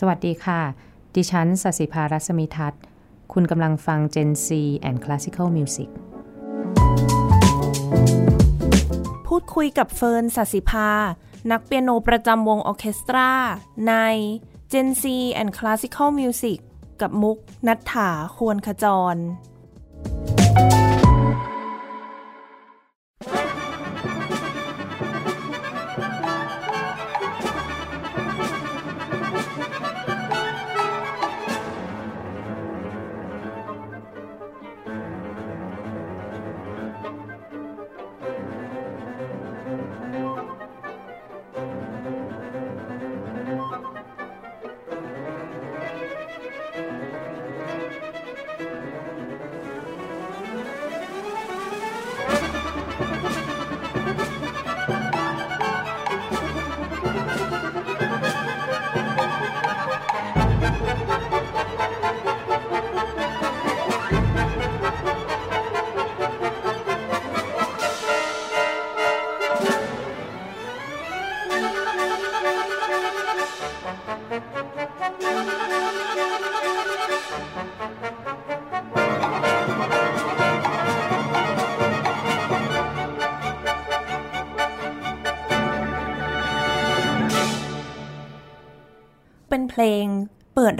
สวัสดีค่ะ ดิฉันสศิภารัศมีทัศน์ คุณกำลังฟัง Gen C and Classical Music พูดคุยกับเฟิร์นสศิภา นักเปียโนประจำวงออเคสตรา ใน Gen C and Classical Music กับมุกนัฐถาควรขจร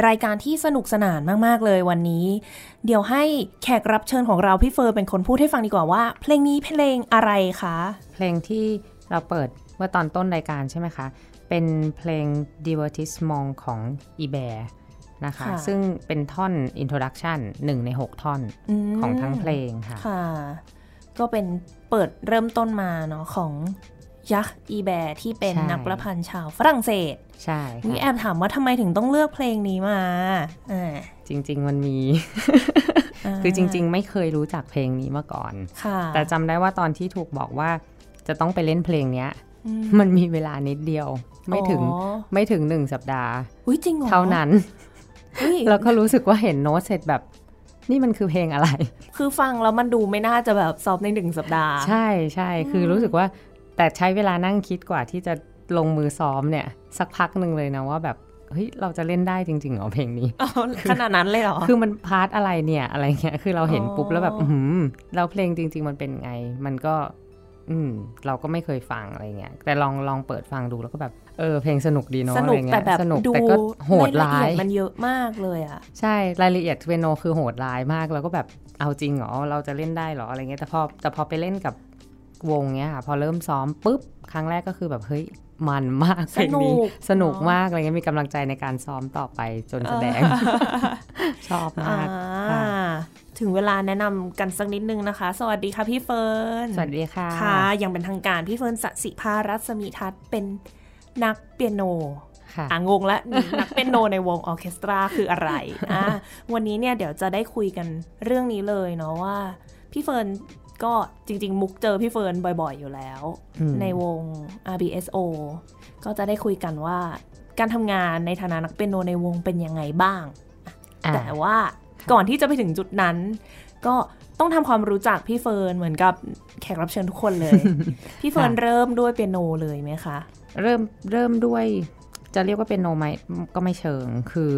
รายการที่สนุกสนานมากๆเลยวันนี้ เดี๋ยวให้แขกรับเชิญของเราพี่เฟอร์เป็นคนพูดให้ฟังดีกว่าว่า เพลงนี้เพลงอะไรคะ เพลงที่เราเปิดเมื่อตอนต้นรายการใช่ไหมคะ เป็นเพลง Divertissement ของ e b a r นะคะค่ะซึ่งเป็นท่อน Introduction หนึ่งใน 6 ท่อนมของทั้งเพลงค่ะค่ะก็เป็นเปิดเริ่มต้นมาเนาะของ ยักษ์อีแบร์ที่เป็นใช่นักประพันธ์ชาวฝรั่งเศส ใช่นี่แอค่ะบถามว่าทำไมถึงต้องเลือกเพลงนี้มาอ่าจริง ๆ มันมี คือจริง ๆ ไม่เคยรู้จักเพลงนี้มาก่อนๆค่ะแต่จำได้ว่าตอนที่ถูกบอกว่าจะต้องไปเล่นเพลงเนี้ยอืมมันมีเวลานิดเดียว ไม่ถึงอ๋อไม่ถึงหนึ่งสัปดาห์อุ๊ยจริงเหรอเท่านั้นเฮ้ยแล้วก็รู้สึกว่าเห็นโน้ตเสร็จแบบนี่มันคือเพลงอะไร คือฟังแล้วมันดูไม่น่าจะแบบซ้อมในหนึ่งสัปดาห์ ใช่ใช่ คือรู้สึกว่า แต่ใช้เวลานั่งคิดกว่าที่จะลงมือซ้อมเนี่ย สักพักหนึ่งเลยนะว่าแบบเฮ้ยเราจะเล่นได้จริงๆเหรอเพลงนี้อ๋อขนาดนั้นเลยเหรอ คือมันพาร์ทอะไรเนี่ยอะไรเงี้ยคือเราเห็นอ๋อปุ๊บแล้วแบบอือหือเราเพลงจริง ๆ มันเป็นไง มันก็ อืม เราก็ไม่เคยฟังอะไรเงี้ยแต่ลองลองเปิดฟังดูแล้วก็แบบเออเพลงสนุกดีเนาะสอะไรนุกเงี้แต่ยแบบสนุกดูแต่ก็โหดร้ารายละยเอีดมันเยอะมากเลยอะใช่รายละเอียดเวโนคือโหดร้ายมาก แล้วก็แบบเอาจริงเหรอเราจะเล่นได้เหรออะไรเงี้ยแต่พอแต่พอไปเล่นกับ วงเนี้ยค่ะ พอเริ่มซ้อมปุ๊บครั้งแรกก็คือแบบเฮ้ยมันมากเพลงนี้สนุกสนุกเนอะมากอะไรเงี้ยมีกำลังใจในการซ้อมต่อไปจนแสดง ชอบอ่ามากค่ะถึงเวลาแนะนำกันสักนิดนึงนะคะ สวัสดีค่ะพี่เฟิร์น สวัสดีค่ะค่ะอย่างเป็นทางการพี่เฟิร์นสสิภารัศมีทัศน์เป็นนักเปียโนค่ะอ่างงและนักเปียโนในวงออร์เคสตราคืออะไรอะวันนี้เนี่ยเดี๋ยวจะได้คุยกันเรื่องนี้เลยเนาะว่าพี่เฟิร์น ก็จริง ๆ มุกเจอพี่เฟิร์นบ่อย ๆ อยู่แล้วอืมในวง RBSO ก็จะได้คุยกันว่าการทำงานในฐานะนักเปียโนในวงเป็นยังไงบ้างอ่าแต่ว่าก่อนที่จะไปถึงจุดนั้น ก็ต้องทำความรู้จักพี่เฟิร์นเหมือนกับแขกรับเชิญทุกคนเลย พี่เฟิร์นเริ่มด้วยเปียโนเลยไหมคะ เริ่มเริ่มด้วยจะเรียกว่าเปียโนไหมก็ไม่เชิงคือ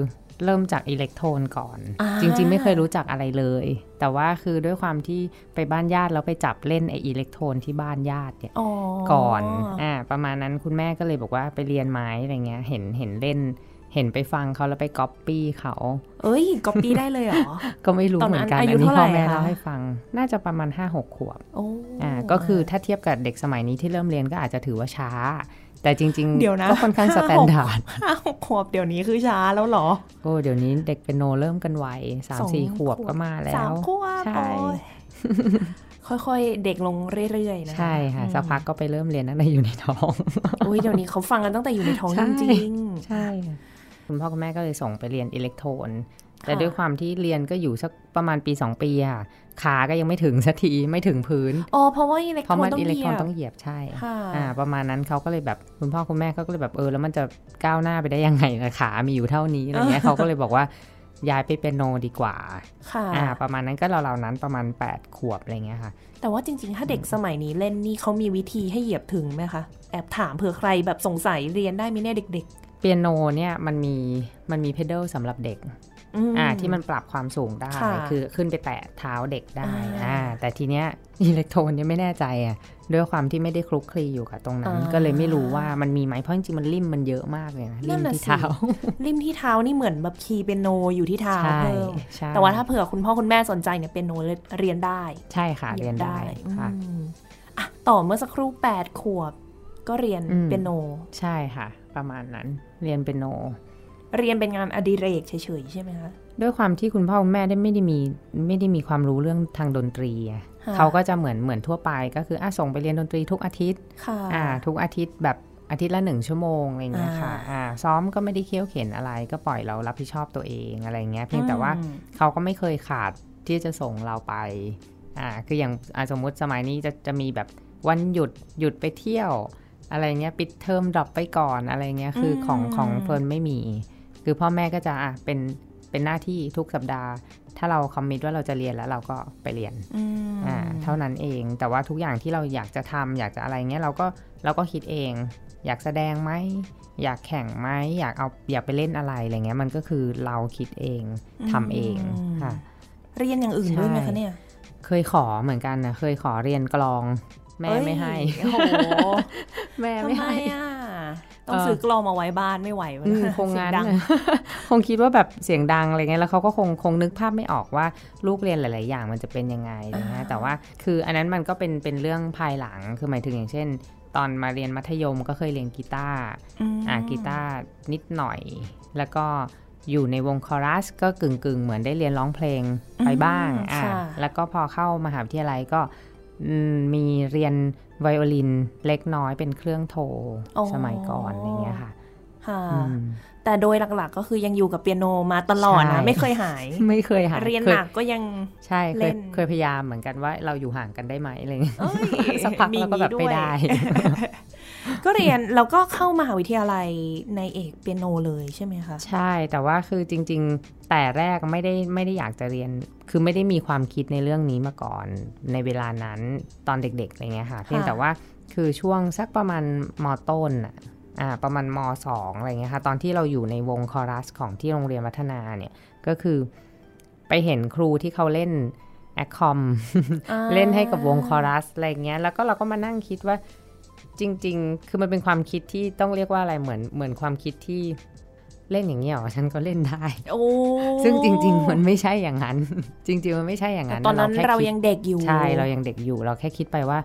เริ่มจาก Electone ก่อนอ่าจริง ๆ ไม่เคยรู้จักอะไรเลย แต่ว่าคือด้วยความที่ไปบ้านญาติแล้วไปจับเล่นไอ้ Electone ที่บ้านญาติเนี่ยอ๋อก่อนอ่าประมาณนั้นคุณแม่ก็เลยบอกว่าไปเรียนไหมอะไรเงี้ยเห็นเห็นเล่นเห็นไปฟังเขาแล้วไปก๊อปปี้เขา เอ้ยก๊อปปี้ได้เลยเหรอ ก็ไม่รู้เหนั้มือนกันตอนนั้นอายุอันนี้เท่าไหร่พ่อแม่คะเล่าให้ฟัง น่าจะประมาณ5-6ขวบโอ้อ่า ก็คือถ้าเทียบกับเด็กสมัยนี้ที่เริ่มเรียนก็อาจจะถือว่าช้า แต่จริงเดี๋ยวนะก็ค่อนข้าง standardห้าหกขวบเดี๋ยวนี้คือช้าแล้วเหรอโอ้เดี๋ยวนี้เด็กเปียโนเริ่มกันไวสามสี่ขวบสองขวบก็มาแล้วสามขวบใช่โอ้ยค่อยๆ เด็กลงเรื่อยๆนะใช่ค่ะสักพักก็ไปเริ่มเรียนตั้งแต่อยู่ในท้องอุ้ยเดี๋ยวนี้เขาฟังกันตั้งแต่อยู่ในท้องใช่จริงใช่ค่ะคุณพ่อคุณแม่ก็เลยส่งไปเรียน Electone แต่ค่ะด้วยความที่เรียนก็อยู่สักประมาณปี 2 ปีค่ะขาก็ยังไม่ถึงสักทีไม่ถึงพื้นๆอ๋อเพราะว่าอิเล็กเพโทรราะนมันต้องอิเล็กเหโทยีรนยบต้องเหยียบใช่ค่ะอ่าประมาณนั้นเขาก็เลยแบบคุณพ่อคุณแม่เขาก็เลยแบบเออแล้วมันจะก้าวหน้าไปได้ยังไงล่ะขามีอยู่เท่านี้อะไรเงี้ยเขาก็เลยบอกว่าย้ายไปเป็นโนดีกว่า ค่ะอ่า ประมาณนั้นก็เราๆนั้นประมาณ 8 ขวบอะไรเงี้ยค่ะ แต่ว่าจริง ๆ ถ้าเด็กสมัยนี้เล่นนี่เขามีวิธีให้เหยียบถึงไหมคะ แอบถามเผื่อใครแบบสงสัยเรียนได้ไหมเนี่ยเด็กเปียโนเนี่ยมันมีมันมีเพด a ลสำหรับเด็กม อ่าที่มันปรับความสูงได้ค่ะคือขึ้นไปแตะเท้าเด็กได้อ่าอ่าแต่ทีเนี้ยอิเล็กโทรนเนี่ยไม่แน่ใจอะด้วยความที่ไม่ได้คลุกคลีอยู่กับตรงนั้น ก็เลยไม่รู้ว่ามันมีไหมเพราะจริงๆมันริมมันเยอะมากเลยนะริมที่เท้าริมที่เท้านี่เหมือนแบบคีย์เปียโนอยู่ที่เท้าใช่เพิ่มใช่แต่ว่าถ้าเผื่อคุณพ่อคุณแม่สนใจเนี่ยเปียโนเรียนได้ ใช่ค่ะเรียนได้ค่ะอืมอะต่อเมื่อสักครู่8ขวบก็เรียนอืมเปียโน ใช่ค่ะ ประมาณนั้นเรียนเป็นโน เรียนเป็นงานอดิเรกเฉยๆใช่ไหมคะด้วยความที่คุณพ่อคุณแม่ได้ไม่ได้มีไม่ได้มีความรู้เรื่องทางดนตรีอะค่ะเขาก็จะเหมือนเหมือนทั่วไปก็คืออะส่งไปเรียนดนตรีทุกอาทิตย์ค่ะอ่า ทุกอาทิตย์แบบอาทิตย์ละหนึ่งชั่วโมงอะไรเงี้ยค่ะอ่าอ่าซ้อมก็ไม่ได้เคี่ยวเข็นอะไร ก็ปล่อยเรารับผิดชอบตัวเองอะไรเงี้ยเพียงแต่ว่าอืมเขาก็ไม่เคยขาดที่จะส่งเราไปอ่าคืออย่างอ่าสมมุติสมัยนี้จะจะมีแบบวันหยุดหยุดไปเที่ยวอะไรเงี้ยปิดเทอม drop ไปก่อนอะไรเงี้ยคือของอืมของเฟิร์นไม่มี คือพ่อแม่ก็จะอะเป็นเป็นหน้าที่ทุกสัปดาห์ ถ้าเรา commit ว่าเราจะเรียนแล้วเราก็ไปเรียนอืมอ่าเท่านั้นเอง แต่ว่าทุกอย่างที่เราอยากจะทำอยากจะอะไรเงี้ยเราก็เราก็คิดเอง อยากแสดงไหมอยากแข่งไหมอยากเอาอยากไปเล่นอะไรอะไรเงี้ยมันก็คือเราคิดเองทำเองค่ะเรียนอย่างอื่นด้วยไหมใช่คะเนี่ยเคยขอเหมือนกันนะเคยขอเรียนกลอง แม่ไม่ให้เอ้ยโอ้โหแม่ทำไม่ไมให้อะ ต้องเออซื้อกลองมาไว้บ้านไม่ไหววะอืมคงเสีงั้ยนดังน่ะคงคิดว่าแบบเสียงดังอะไรเงี้ยแล้วเขาก็คงคงนึกภาพไม่ออกว่าลูกเรียนหลาย ๆ อย่างมันจะเป็นยังไงอะไรเงี้ยอ่าแต่ว่าคืออันนั้นมันก็เป็นเป็นเรื่องภายหลังคือหมายถึงอย่างเช่น ตอนมาเรียนมัธยมก็เคยเรียนกีตาร์มอ่ากีตาร์นิดหน่อย แล้วก็อยู่ในวงคอรัสก็กึ่งกึ่งๆเหมือนได้เรียนร้องเพลงไปบ้างอืมอ่าค่ะแล้วก็พอเข้ามหาวิทยาลัยก็อืมมีเรียน ไวโอลินเล็กน้อยเป็นเครื่องโทรสมัยก่อนอย่างเงี้ยค่ะค่ะอืม แต่โดยหลักๆก็คือยังอยู่กับเปียโนมาตลอดใช่นะไม่เคยหาย ไม่เคยหาเรียนคหนักก็ยังใช่เคเล่ยนเคยพยายามเหมือนกันว่าเราอยู่ห่างกันได้ไหมอะไรเงี้ยเอ้ยสักพักมีแล้วก็แบบอย่างไม่นี้วยได้ ก็เรียนแล้วก็เข้ามหาวิทยาลัยในเอกเปียโนเลยใช่ไหมคะ ใช่แต่ว่าคือจริง ๆ แต่แรกไม่ได้ไม่ได้อยากจะเรียน คือไม่ได้มีความคิดในเรื่องนี้มาก่อนในเวลานั้นตอนเด็กๆอะไรเงี้ยค่ะเพียงแต่ว่าคือช่วงสักประมาณมต้นอะ อ่าประมาณมสองอะไรเงี้ยค่ะตอนที่เราอยู่ในวงคอรัสของที่โรงเรียนวัฒนาเนี่ยก็คือไปเห็นครูที่เขาเล่นaccom อ่าเล่นให้กับวงคอรัสอะไรเงี้ยแล้วก็เราก็มานั่งคิดว่าจริง ๆ คือมันเป็นความคิดที่ต้องเรียกว่าอะไรเหมือนเหมือนความคิดที่เล่นอย่างเงี้ยเหรอฉันก็เล่นได้โอ้ซึ่งจริง ๆ มันไม่ใช่อย่างนั้น จริง ๆ มันไม่ใช่อย่างนั้น แต่ตอนนั้นแค่เราคิดยังเด็กอยู่ ใช่ เรายังเด็กอยู่ เราแค่คิดไปว่า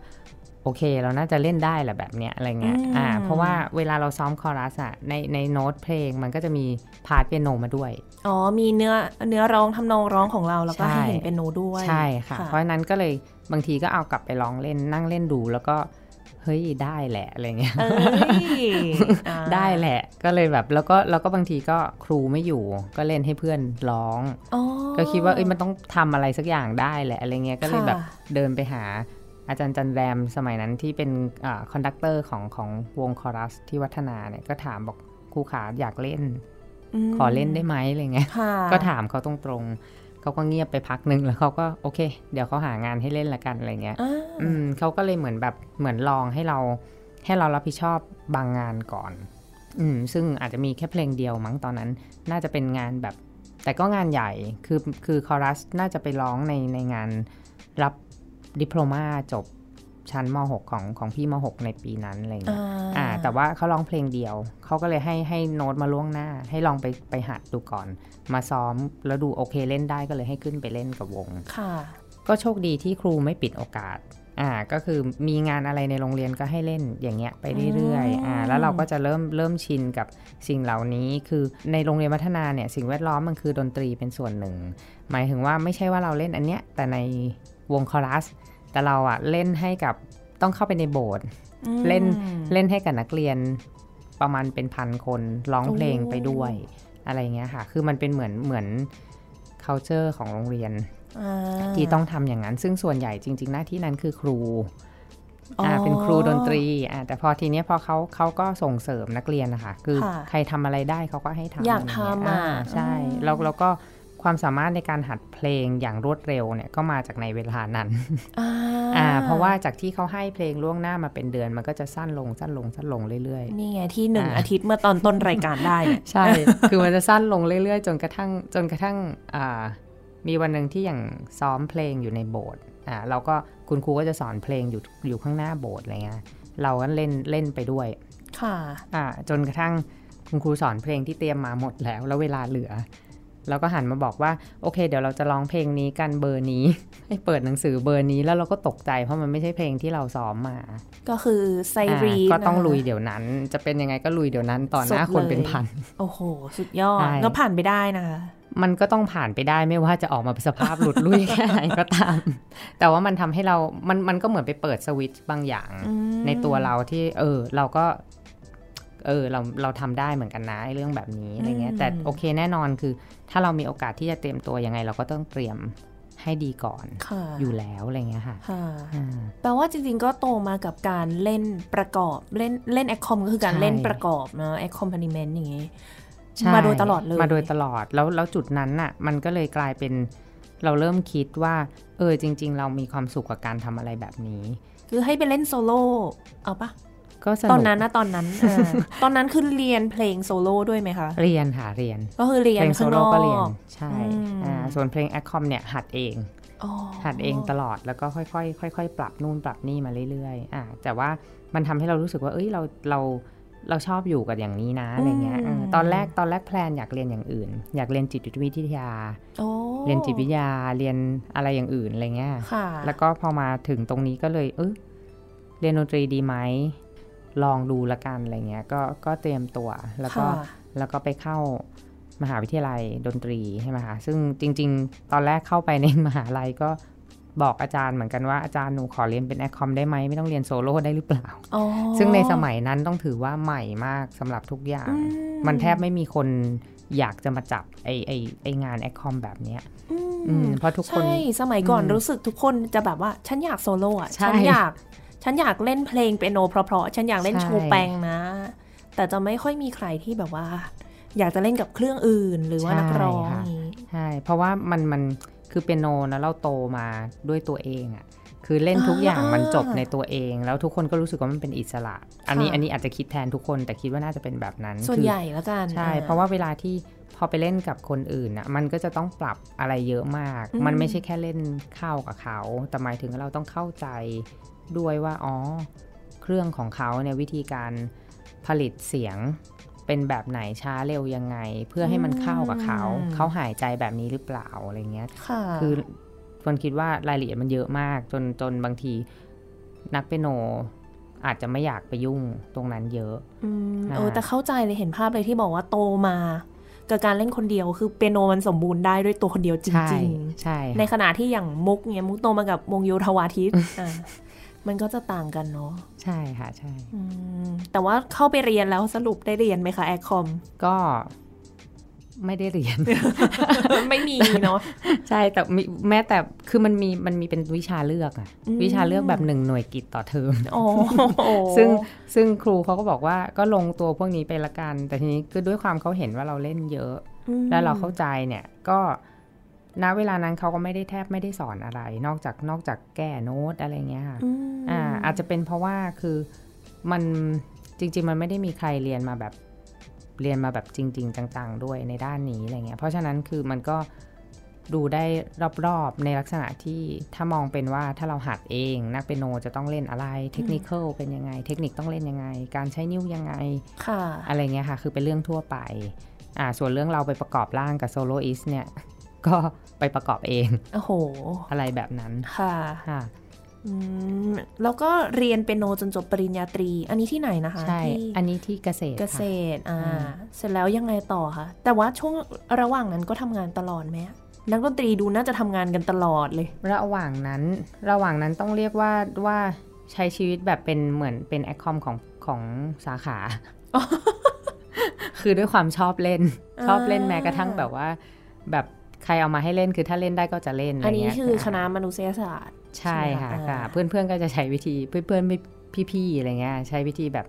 โอเค เราน่าจะเล่นได้แหละแบบเนี้ยอะไรเงี้ยอืมอ่าเพราะว่าเวลาเราซ้อมคอรัสอะในในโน้ตเพลงมันก็จะมี part เปียโนมาด้วย อ๋อ มีเนื้อเนื้อร้องทำนองร้องของเราแล้วก็ใช่ให้เห็นเปียโนด้วยใช่ค่ะ เพราะฉะนั้นก็เลยบางทีก็เอากลับไปลองเล่นนั่งเล่นดูแล้วก็เฮ้ยได้แหละอะไรเงี้ยเอ้ยอ่าได้แหละก็เลยแบบแล้วก็แล้วก็บางทีก็ครูไม่อยู่ ก็เล่นให้เพื่อนร้องอ๋อก็คิดว่าเอ้ยมันต้องทำอะไรสักอย่างได้แหละอะไรเงี้ยก็เลยค่ะแบบเดินไปหา อาจารย์จันแรมสมัยนั้นที่เป็น conductor ของของวงคอรัสที่วัฒนาเนี่ยก็ถามบอกครูขาอยากเล่นมขอเล่นได้ไหมอะไรเงี้ยค่ะก็ถามเขาตรงๆเขาก็เงียบไปพักหนึ่งแล้วเขาก็โอเค เดี๋ยวเขาหางานให้เล่นละกันอะไรเงี้ยอ่าอืมเขาก็เลยเหมือนแบบเหมือนลองให้เราให้เรารับผิดชอบบางงานก่อน อืมซึ่งอาจจะมีแค่เพลงเดียวมั้งตอนนั้น น่าจะเป็นงานแบบ แต่ก็งานใหญ่คือคือคอรัสน่าจะไปร้องในในงานรับ ดิโพลมาจบชั้นม .6 ของของพี่ม .6 ในปีนั้นอะไรเงี้ยอ่า แต่ว่าเขาร้องเพลงเดียว เขาก็เลยให้ให้โน้ตมาล่วงหน้า ให้ลองไปไปหัดดูก่อน มาซ้อมแล้วดูโอเคเล่นได้ก็เลยให้ขึ้นไปเล่นกับวง ค่ะ ก็โชคดีที่ครูไม่ปิดโอกาส อ่า ก็คือมีงานอะไรในโรงเรียนก็ให้เล่นอย่างเงี้ยไปเรื่อยๆ อ่า แล้วเราก็จะเริ่มเริ่มชินกับสิ่งเหล่านี้ คือในโรงเรียนวัฒนาเนี่ยสิ่งแวดล้อมมันคือดนตรีเป็นส่วนหนึ่ง หมายถึงว่าไม่ใช่ว่าเราเล่นอันเนี้ยแต่ใน วงคอรัส แต่เราอะเล่นให้กับต้องเข้าไปในโบสถ์อืมเล่นเล่นให้กับนักเรียนประมาณเป็นพันคนร้องเพลงไปด้วยอะไรเงี้ยค่ะ คือมันเป็นเหมือนเหมือน culture ของโรงเรียนอ่าที่ต้องทำอย่างนั้น ซึ่งส่วนใหญ่จริง ๆ หน้าที่นั้นคือครูอ๋ออ่อ่าเป็นครูดนตรีอ่าแต่พอทีเนี้ยพอเขาเขาก็ส่งเสริมนักเรียนนะคะคือค่ะใครทำอะไรได้เขาก็ให้ทำอยากะไรเงี้ทำอะาใช่อืมแล้วแล้วก็ คความสามารถในการหัดเพลงอย่างรวดเร็วเนี่ยก็มาจากในเวลานั้นอ่าอ่าเพราะว่าจากที่เขาให้เพลงล่วงหน้ามาเป็นเดือน มันก็จะสั้นลงสั้นลงสั้นลงเรื่อยๆ นี่ไงที่หนึ่งอ่าอาทิตย์เมื่อตอนต้นรายการได้เนี่ยใช่ คือมันจะสั้นลงเรื่อยๆ จนกระทั่งจนกระทั่งอ่ามีวันหนึ่งที่อย่างซ้อมเพลงอยู่ในโบสถ์อ่าเราก็คุณครูก็จะสอนเพลงอยู่อยู่ข้างหน้าโบสถ์อะไรเงี้ยเราก็เล่นเล่นไปด้วย ค่ะอ่าจนกระทั่งคุณครูสอนเพลงที่เตรียมมาหมดแล้ว แล้วเวลาเหลือ เราก็หันมาบอกว่าโอเค เดี๋ยวเราจะร้องเพลงนี้กันเบอร์นี้ให้เปิดหนังสือเบอร์นี้แล้วเราก็ตกใจเพราะมันไม่ใช่เพลงที่เราซ้อมมา ก็คือไซอ่ารีนก็ต้องนะคะลุยเดี๋ยวนั้น จะเป็นยังไงก็ลุยเดี๋ยวนั้นต่อหน้าสุดคนเลยเป็นพัน โอ้โห สุดยอดใช่ก็ผ่านไปได้นะคะมันก็ต้องผ่านไปได้ไม่ว่าจะออกมาเป็นสภาพหลุดลุ่ยแค่ไหนก็ตาม แต่ว่ามันทำให้เรา มันมันก็เหมือนไปเปิดสวิตช์บางอย่างอืมในตัวเราที่เออ เราก็ เออเราเราทำได้เหมือนกันนะไอ้เรื่องแบบนี้อะไรเงี้ยแต่โอเคแน่นอนคือ ถ้าเรามีโอกาสที่จะเตรียมตัวยังไง เราก็ต้องเตรียมให้ดีก่อนค่ะอยู่แล้วอะไรเงี้ยค่ะค่ะอ่าแปลว่าจริงๆก็โตมากับการเล่นประกอบเล่นเล่น accom ก็คือการใช่เล่นประกอบนะ accompaniment อย่างงี้ใช่มาโดยตลอดเลยมาโดยตลอดแล้วแล้วจุดนั้นน่ะ มันก็เลยกลายเป็นเราเริ่มคิดว่า เออจริง ๆ เรามีความสุขกับการทำอะไรแบบนี้ คือให้ไปเล่นโซโล่เอาปะ ก็สนุกตอนนั้นนะตอนนั้นเออตอนนั้นคือเรียนเพลงโซโล่ด้วยไหมคะ เรียนค่ะเรียน ก็คือเรียนเพลงโซข้างนอกก็เรียน ใช่อืมอ่าส่วนเพลง accom เนี่ยหัดเองอ๋อหัดเองตลอดแล้วก็ค่อยๆค่อยๆปรับนู่นปรับนี่มาเรื่อยๆอ่าแต่ว่ามันทำให้เรารู้สึกว่า เอ้ยเราเราเราชอบอยู่กับอย่างนี้นะอะไรเงี้ยเออตอนแรกตอนแรก plan อยากเรียนอย่างอื่น อยากเรียนจิตวิทยาโอ้เรียนจิตวิทยาเรียนอะไรอย่างอื่นอะไรเงี้ยค่ะแล้วก็พอมาถึงตรงนี้ก็เลยเออเรียนดนตรีดีไหม ลองดูละกันอะไรเงี้ยก็ก็เตรียมตัวแล้วก็ค่ะแล้วก็ไปเข้ามหาวิทยาลัยดนตรีใช่ไหมคะซึ่งจริง ๆ ตอนแรกเข้าไปในมหาลัยก็บอกอาจารย์เหมือนกันว่าอาจารย์หนูขอเรียนเป็น accom ได้ไหมไม่ต้องเรียนโซโล่ได้หรือเปล่าอ๋อซึ่งในสมัยนั้นต้องถือว่าใหม่มากสำหรับทุกอย่างอืมันแทบไม่มีคนอยากจะมาจับไอไอไองานแอคคอมแบบเนี้ยอือืมมเพราะทุกคน ใช่ สมัยก่อนอืมรู้สึกทุกคนจะแบบว่า ฉันอยากโซโล่อะใช่ฉันอยาก ฉันอยากเล่นเพลงเปียโนเพราะๆฉันอยากเล่นใช่โชว์แปงนะ แต่จะไม่ค่อยมีใครที่แบบว่า อยากจะเล่นกับเครื่องอื่นหรือว่านักร้องอย่างนี้ใช่เพราะว่ามันมันคือเปียโนนะเราโตมาด้วยตัวเองอะ่ะคือเล่นทุกอย่างอ่ามัมันจบในตัวเอง แล้วทุกคนก็รู้สึกว่ามันเป็นอิสระ อันนี้ค่ะอันนี้อาจจะคิดแทนทุกคนแต่คิดว่าน่าจะเป็นแบบนั้นส่วนคือใหญ่แล้วกันใช่อ่เพราะว่าเวลาที่พอไปเล่นกับคนอื่นน่ะมันก็จะต้องปรับอะไรเยอะมากอืมมันไม่ใช่แค่เล่นเข้ากับเขา แต่หมายถึงเราต้องเข้าใจ ด้วยว่าอ๋อเครื่องของเขาเนี่ยวิธีการผลิตเสียงเป็นแบบไหนช้าเร็วยังไง เพื่อให้มันเข้ากับเขา เขาหายใจแบบนี้หรือเปล่าอะไรเงี้ยค่ะคือคนคิดว่ารายละเอียดมันเยอะมาก จนจนบางทีนักเปียโนอาจจะไม่อยากไปยุ่งตรงนั้นเยอะมนะเออแต่เข้าใจเลยเห็นภาพเลยที่บอกว่าโตมากับการเล่นคนเดียวคือเปียโนมันสมบูรณ์ได้ด้วยตัวคนเดียวจใช่ริงใช่ๆในขณะที่อย่างมุกเนี่ยมุกโตมากับวงโยธวาทิตอะ มันก็จะต่างกันเนาะใช่ค่ะใช่อืมแต่ว่าเข้าไปเรียนแล้วสรุปได้เรียนไหมคะแอคคอมก็ไม่ได้เรียน ไม่มีเนาะใช่แต่มีแม้แต่คือมันมีมันมีเป็นวิชาเลือกอะอืมวิชาเลือกแบบหนึ่งหน่วยกิตต่อเทอมโอ้โหซึ่งซึ่งครูเขาก็บอกว่าก็ลงตัวพวกนี้ไปละกัน แต่ทีนี้คือด้วยความเขาเห็นว่าเราเล่นเยอะอืมแล้วเราเข้าใจเนี่ยก็ ณเวลานั้นเขาก็ไม่ได้แทบไม่ได้สอนอะไร นอกจากนอกจากแก้โน้ตอะไรเงี้ยค่ะอืมอ่าอาจจะเป็นเพราะว่าคือมันจริง ๆ มันไม่ได้มีใครเรียนมาแบบเรียนมาแบบจริง ๆ จังๆ ด้วยในด้านนี้อะไรเงี้ยเพราะฉะนั้นคือมันก็ดูได้รอบๆ ในลักษณะที่ถ้ามองเป็นว่าถ้าเราหัดเองนักเปียโนจะต้องเล่นอะไรเทคนิคเป็นยังไง เทคนิคต้องเล่นยังไง การใช้นิ้วยังไงค่ะอะไรเงี้ยค่ะ คือเป็นเรื่องทั่วไปอ่าส่วนเรื่องเราไปประกอบร่างกับโซโลอิสเนี่ย ก็ ไปประกอบเองโอ้โห อะไรแบบนั้นค่ะค่ะอืมแล้วก็เรียนเปียโนจนจบปริญญาตรี อันนี้ที่ไหนนะคะใช่ที่อันนี้ที่เกษตรเกษค่ะตรอ่าอืมเสร็จแล้วยังไงต่อคะแต่ว่าช่วงระหว่างนั้นก็ทำงานตลอดไหมอะนักดนตรีดูน่าจะทำงานกันตลอดเลย ระหว่างนั้น ระหว่างนั้นต้องเรียกว่าว่าใช้ชีวิตแบบเป็นเหมือนเป็นแอคคอมของของสาขา คือด้วยความชอบเล่น ชอบเล่นแม้กระทั่งแบบว่า แบบ ใครเอามาให้เล่นคือถ้าเล่นได้ก็จะเล่นอันนี้ะไรเงี้ยคือคณะมนุษยศาสตร์ใช่ค่ะใช่ไหมคะค่ะอ่าเพื่อนๆก็จะใช้วิธีเพื่อนๆพี่ๆอะไรเงี้ยใช้วิธีแบบ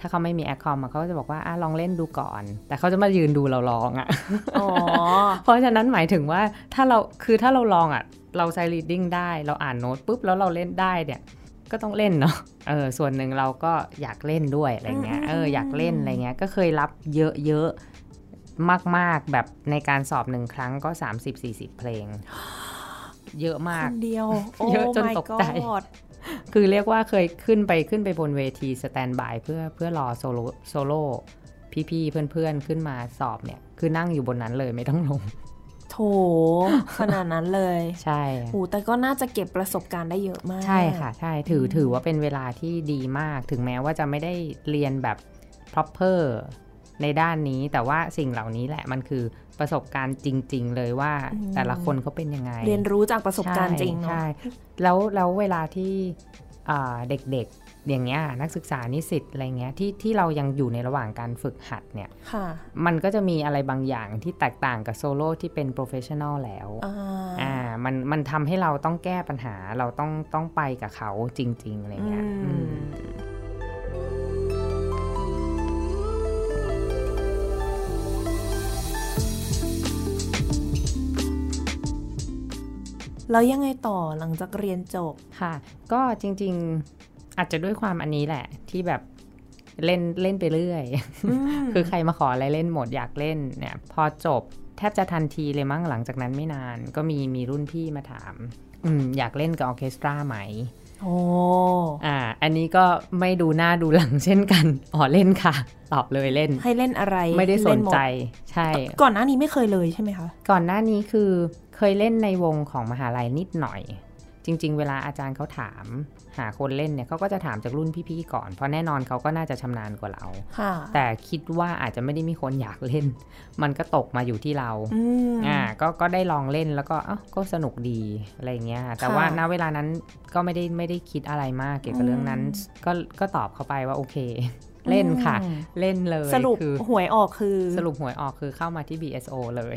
ถ้าเขาไม่มีแอคคอมเขาก็จะบอกว่าอะลองเล่นดูก่อน แต่เขาจะมายืนดูเราลองอะ่ะอ๋อเพราะฉะนั้นหมายถึงว่าถ้าเราคือถ้าเราลองอะ่ะ เราใช้ reading ได้ เราอ่านโน้ตปุ๊บแล้วเราเล่นได้เนี่ย ก็ต้องเล่นเนาะเออส่วนหนึ่งเราก็อยากเล่นด้วยอะไรเงี้ยเอออยากเล่นอะไรเงี้ยก็เคยรับเยอะๆ มาก ๆ แบบในการสอบหนึ่งครั้งก็ 30-40 เพลง เยอะมากคนเดียว เยอะจนตกใจ my God คือเรียกว่าเคยขึ้นไปขึ้นไปบนเวที standby เพื่อเพื่อรอ solo solo พี่ๆเพื่อนๆ ขึ้นมาสอบเนี่ย คือนั่งอยู่บนนั้นเลยไม่ต้องลง โถขนาดนั้นเลยใช่โอ้แต่ก็น่าจะเก็บประสบการณ์ได้เยอะมาก ใช่ค่ะ ใช่ถือถือว่าเป็นเวลาที่ดีมาก ถึงแม้ว่าจะไม่ได้เรียนแบบ proper ในด้านนี้แต่ว่าสิ่งเหล่านี้แหละมันคือประสบการณ์จริง ๆ เลยว่าแต่ละคนเขาเป็นยังไง เรียนรู้จากประสบการณ์จริงเนาะใช่แล้วแล้วเวลาที่อ่าเด็กๆอย่างเงี้ยนักศึกษานิสิตอะไรเงี้ยที่ที่เรายังอยู่ในระหว่างการฝึกหัดเนี่ยค่ะมันก็จะมีอะไรบางอย่างที่แตกต่างกับโซโล่ที่เป็น professional แล้วอ่าอ่ามันมันทำให้เราต้องแก้ปัญหาเราต้องต้องไปกับเขาจริง ๆ อะไรเงี้ย แล้วยังไงต่อหลังจากเรียนจบค่ะ ก็จริง ๆอาจจะด้วยความอันนี้แหละ ที่แบบเล่นเล่นไปเรื่อย คือใครมาขออะไรเล่นหมดอยากเล่นเนี่ย พอจบแทบจะทันทีเลยมั้งหลังจากนั้นไม่นาน ก็มีมีรุ่นพี่มาถามอมอยากเล่นกับออร์เคสตราไหม โอ้อ่า อันนี้ก็ไม่ดูหน้าดูหลังเช่นกัน อ๋อเล่นค่ะ ตอบเลยเล่น ให้เล่นอะไร ไม่ได้สเล่นหมใจ ใช่ ก่อนหน้านี้ไม่เคยเลยใช่ไหมคะ ก่อนหน้านี้คือเคยเล่นในวงของมหาลัยนิดหน่อย จริง ๆ เวลาอาจารย์เขาถาม หาคนเล่นเนี่ยเขาก็จะถามจากรุ่นพี่ๆก่อน เพราะแน่นอนเขาก็น่าจะชำนาญกว่าเราค่ะแต่คิดว่าอาจจะไม่ได้มีคนอยากเล่น มันก็ตกมาอยู่ที่เราอืมอ่าก็ก็ได้ลองเล่นแล้วก็เอ้าก็สนุกดีอะไรเงี้ยค่ะแต่ค่ะว่าณเวลานั้นก็ไม่ได้ไม่ได้คิดอะไรมากเกี่ยวกับเรื่องนั้น ก็ก็ตอบเขาไปว่าโอเคเล่นค่ะอืมเล่นเลยสรุปคือหวยออกคือ สรุปหวยออกคือเข้ามาที่ BSO เลย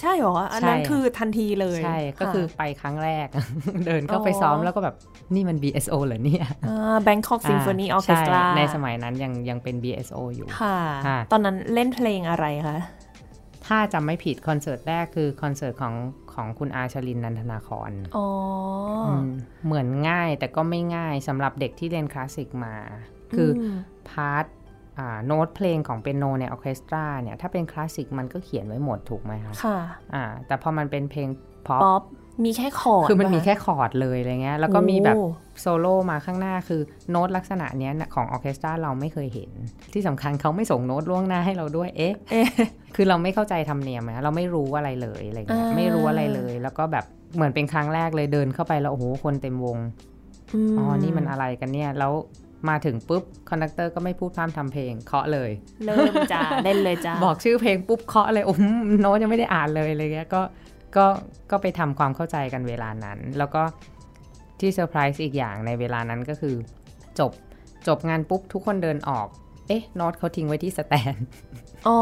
ใช่เหรอ อันนั้นใช่คือทันทีเลย ใช่ ก็คือไปครั้งแรก เดินเข้าไปซ้อมแล้วก็แบบ นี่มัน BSO เหรอเนี่ยแบงคอกซิมโฟนีอออ่าเคสตราใช่ในสมัยนั้นยังยังเป็น BSO อยู่ค่ะค่ะ ตอนนั้นเล่นเพลงอะไรคะ ถ้าจำไม่ผิดคอนเสิร์ตแรกคือคอนเสิร์ตของของคุณอาชลินนันทนาคอนอ๋ออมเหมือนง่ายแต่ก็ไม่ง่ายสำหรับเด็กที่เรียนคลาสสิกมา คือ part อ่า โน้ตเพลงของเปียโนในออร์เคสตราเนี่ยถ้าเป็นคลาสสิกมันก็เขียนไว้หมดถูกไหมคะค่ะอ่าแต่พอมันเป็นเพลงป๊อปป๊อปมีแค่คอร์ดคือมันมีปะแค่คอร์ดเลยอะไรเงี้ยแล้วก็มีแบบโอ้โซโล่มาข้างหน้าคือโน้ตลักษณะเนี้ยของออร์เคสตราเราไม่เคยเห็น ที่สำคัญเขาไม่ส่งโน้ตล่วงหน้าให้เราด้วยเอ๊ะเอ๊ะคือเราไม่เข้าใจธรรมเนียมอะเราไม่รู้อะไรเลยอะไรเงี้ยอ่าไม่รู้อะไรเลย แล้วก็แบบเหมือนเป็นครั้งแรกเลยเดินเข้าไปแล้วโอ้โหคนเต็มวงมอ๋อนี่มันอะไรกันเนี่ยแล้ว มาถึงปุ๊บ conductor ก็ไม่พูดพร่ำทำเพลงเคาะเลย เริ่มจ้าเล่นเลยจ้าบอกชื่อเพลงปุ๊บเคาะเลยอุ๊ยโน้ตยังไม่ได้อ่านเลยอะไรเงี้ยก็ก็ก็ไปทำความเข้าใจกันเวลานั้น แล้วก็ที่เซอร์ไพรส์อีกอย่างในเวลานั้นก็คือจบจบงานปุ๊บทุกคนเดินออก เอ๊ะโน้ตเขาทิ้งไว้ที่ stand อ๋อ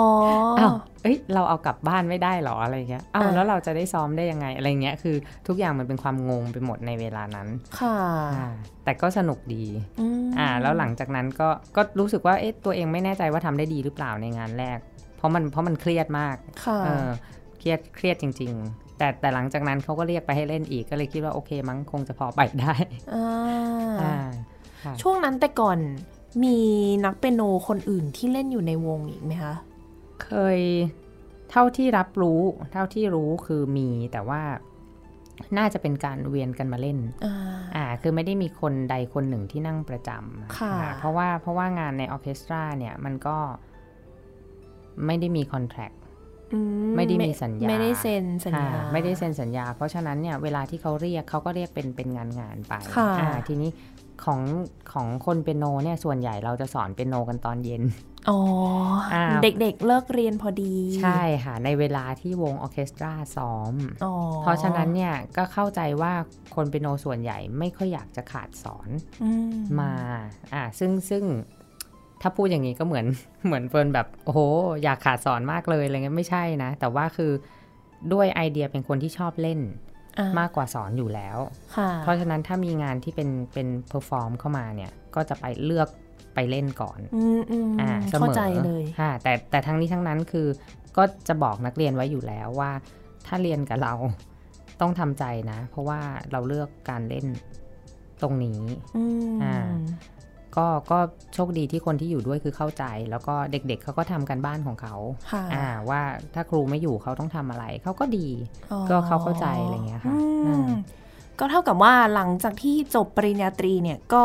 อ้าวเอ้ยเราเอากลับบ้านไม่ได้หรออะไรเงี้ยอ้าวอ่าแล้วเราจะได้ซ้อมได้ยังไงอะไรเงี้ยคือทุกอย่างมันเป็นความงงไปหมดในเวลานั้น ค่ะอ่าแต่ก็สนุกดีมอ่าแล้วหลังจากนั้นก็ก็รู้สึกว่าเอ๊ะตัวเองไม่แน่ใจว่าทำได้ดีหรือเปล่าในงานแรก เพราะมันเพราะมันเครียดมากค่ะเออเครียดเครียดจริง ๆแต่แต่หลังจากนั้นเขาก็เรียกไปให้เล่นอีกก็เลยคิดว่าโอเคมั้งคงจะพอไปได้อ่าอ่าค่ะช่วงนั้นแต่ก่อนมีนักเปียโนคนอื่นที่เล่นอยู่ในวงอีกไหมคะ เคยเท่าที่รับรู้ เท่าที่รู้คือมีแต่ว่าน่าจะเป็นการเวียนกันมาเล่น อ่าอ่าคือไม่ได้มีคนใดคนหนึ่งที่นั่งประจำค่ะอ่าเพราะว่า เพราะว่างานในออร์เคสตราเนี่ย มันก็ไม่ได้มีคอนแท c อืไม่ได้มีสัญญา ไม่ได้เซ็นสัญญาอ่าไม่ได้เซ็นสัญญา เพราะฉะนั้นเนี่ย เวลาที่เขาเรียกเขาก็เรียกเป็นเป็นงานงานๆไปค่ะอ่าทีนี้ของของคนเปียโนเนี่ย ส่วนใหญ่เราจะสอนเปียโนกันตอนเย็น อ๋ออาเด็กๆเลิกเรียนพอดี ใช่ค่ะ ในเวลาที่วงออร์เคสตราซ้อมอ๋อเพราะฉะนั้นเนี่ยก็เข้าใจว่าคนเปียโนส่วนใหญ่ไม่ค่อยอยากจะขาดสอนอืมาอ่าซึ่งซึ่งถ้าพูดอย่างนี้ก็เหมือนเหมือนเฟิร์นแบบโอ้โหอยากขาดสอนมากเลยอะไรเงี้ยไม่ใช่นะ แต่ว่าคือด้วยไอเดียเป็นคนที่ชอบเล่นอะมากกว่าสอนอยู่แล้วค่ะเพราะฉะนั้นถ้ามีงานที่เป็นเป็น perform เข้ามาเนี่ย ก็จะไปเลือก ไปเล่นก่อนอืมอืมอ่าเสมอเข้าใจเลยค่ะแต่แต่ทั้งนี้ทั้งนั้นคือก็จะบอกนักเรียนไว้อยู่แล้วว่า ถ้าเรียนกับเราต้องทำใจนะ เพราะว่าเราเลือกการเล่นตรงนี้อืมอ่าก็ก็โชคดีที่คนที่อยู่ด้วยคือเข้าใจ แล้วก็เด็กๆเขาก็ทำการบ้านของเขาค่ะอ่า ว่าถ้าครูไม่อยู่เขาต้องทำอะไร เขาก็ดีอ๋อก็เขาเข้าใจอะไรเงี้ยค่ะอือืมมก็เท่ากับว่าหลังจากที่จบปริญญาตรีเนี่ยก็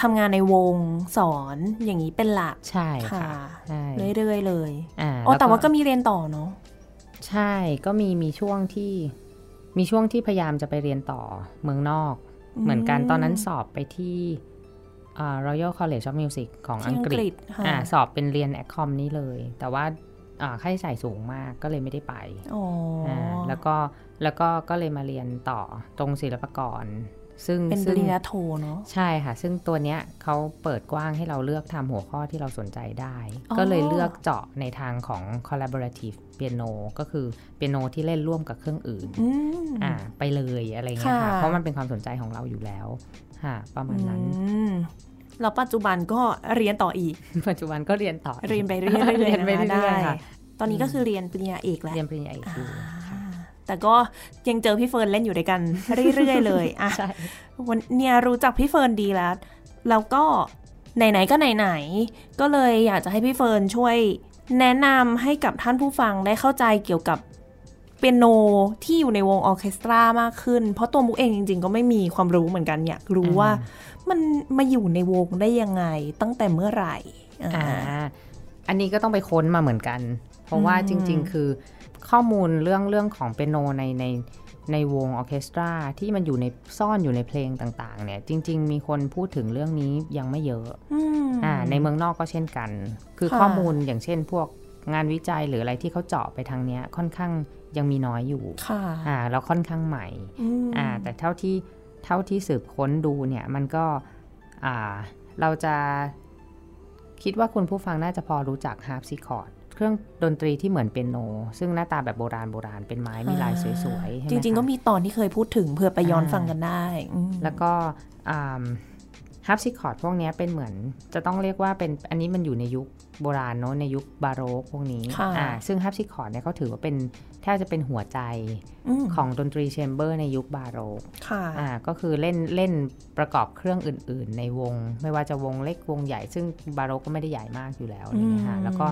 ทำงานในวงสอนอย่างนี้เป็นหลักใช่ค่ะค่ะใช่เรื่อยๆเลยอ่าอ๋อล้แต่ว่าก็มีเรียนต่อเนาะใช่ก็มีมีช่วงที่มีช่วงที่พยายามจะไปเรียนต่อเมืองนอก เหมือนกันตอนนั้นสอบไปที่อ่า Royal College of Music ของที่อังอังกกฤฤษษค่ะอ่าสอบเป็นเรียนแอคคอมนี้เลย แต่ว่าอ่าค่าใช้จ่ายสูงมากก็เลยไม่ได้ไปอ๋อออ่าแล้วก็แล้วก็ก็เลยมาเรียนต่อตรงศิลปากร ซึ่งเป็นปซึ่งริญญาโทเนาะใช่ค่ะ ซึ่งตัวเนี้ยเขาเปิดกว้างให้เราเลือกทำหัวข้อที่เราสนใจได้อ๋อก็เลยเลือกเจาะในทางของ collaborative piano ก็คือเปียโนที่เล่นร่วมกับเครื่องอื่นอืมอ่าไปเลยอะไรเงี้ยค่ะค่ะ เพราะมันเป็นความสนใจของเราอยู่แล้วค่ะ ประมาณนั้นอืมแล้วปัจจุบันก็เรียนต่ออีก ปัจจุบันก็เรียนต่อ เรียนไปเรื่อยๆเรียนไปนะคะเรื่อยๆได้ค่ะ ตอนนี้ก็คือเรียนปริญญาเอกแล้ว เรียนปริญญาเอกอยู่อ่า แต่ก็ยังเจอพี่เฟิร์นเล่นอยู่ด้วยกันเรื่อยๆเลยอะใช่วันเนี่ยรู้จักพี่เฟิร์นดีแล้ว แล้วก็ไหนๆก็ไหนๆก็เลยอยากจะให้พี่เฟิร์นช่วยแนะนำให้กับท่านผู้ฟังได้เข้าใจเกี่ยวกับเปียโนที่อยู่ในวงออร์เคสตรามากขึ้น เพราะตัวมุกเองจริง ๆ ก็ไม่มีความรู้เหมือนกันอยากรู้ว่ามันมาอยู่ในวงได้ยังไงตั้งแต่เมื่อไหร่อ่าอ่าอันนี้ก็ต้องไปค้นมาเหมือนกัน เพราะว่าอืมจริง ๆ คือ ข้อมูลเรื่องเรื่องของเปียโนในในในวงออร์เคสตราที่มันอยู่ในซ่อนอยู่ในเพลงต่าง ๆ เนี่ย จริง ๆ มีคนพูดถึงเรื่องนี้ยังไม่เยอะอืมอ่าในเมืองนอกก็เช่นกัน คือค่ะข้อมูลอย่างเช่น พวกงานวิจัยหรืออะไรที่เขาเจาะไปทางเนี้ยค่อนข้างยังมีน้อยอยู่ค่ะอ่าแล้วค่อนข้างใหม่อืมอ่าแต่เท่าที่เท่าที่สืบค้นดูเนี่ยมันก็อ่าเราจะคิดว่าคุณผู้ฟังน่าจะพอรู้จักฮาร์ปซิคอร์ด เครื่องดนตรีที่เหมือนเปียโน ซึ่งหน้าตาแบบโบราณโบราณเป็นไม้มีลายสวยๆใช่ไหมจริง ๆ ก็คะมีตอนที่เคยพูดถึงเผื่อไปย้อนอ่าฟังกันได้อืมแล้วก็ฮาร์ปซิคอร์ดพวกเนี้ยเป็นเหมือนจะต้องเรียกว่าเป็นอันนี้มันอยู่ในยุค โบราณเนอะในยุคบาโรกพวกนี้ค่ะอ่าซึ่งฮาร์ปซิคอร์ดเนี่ยเขาถือว่าเป็นแทบจะเป็นหัวใจของดนตรี chamber ในยุคบาโรกค่ะอ่าก็คือเล่นเล่นประกอบเครื่องอื่น ๆ ในวง ไม่ว่าจะวงเล็กวงใหญ่ ซึ่งบาโรกก็ไม่ได้ใหญ่มากอยู่แล้วอะไรเงี้ยค่ะแล้วก็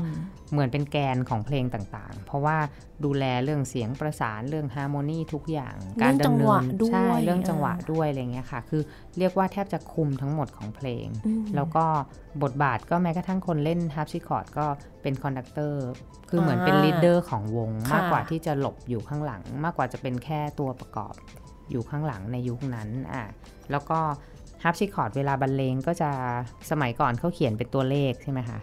เหมือนเป็นแกนของเพลงต่างๆ เพราะว่าดูแลเรื่องเสียงประสานเรื่อง harmony ทุกอย่าง การดำเนินเรื่องจังหวะด้วยใช่เรื่องจังหวะอ่าด้วยอะไรเงี้ยค่ะ คือเรียกว่าแทบจะคุมทั้งหมดของเพลงอืมแล้วก็บทบาทก็แม้กระทั่งคนเล่นฮาร์ปซิคอร์ดก็เป็น conductor คือเหมือนเป็นอ่า leader ของวงค่ะมากกว่าที่จะหลบอยู่ข้างหลัง มากกว่าจะเป็นแค่ตัวประกอบอยู่ข้างหลังในยุคนั้นอะแล้วก็ฮาร์ปซิคอร์ดเวลาบรรเลงก็จะสมัยก่อนเขาเขียนเป็นตัวเลขใช่ไหมคะ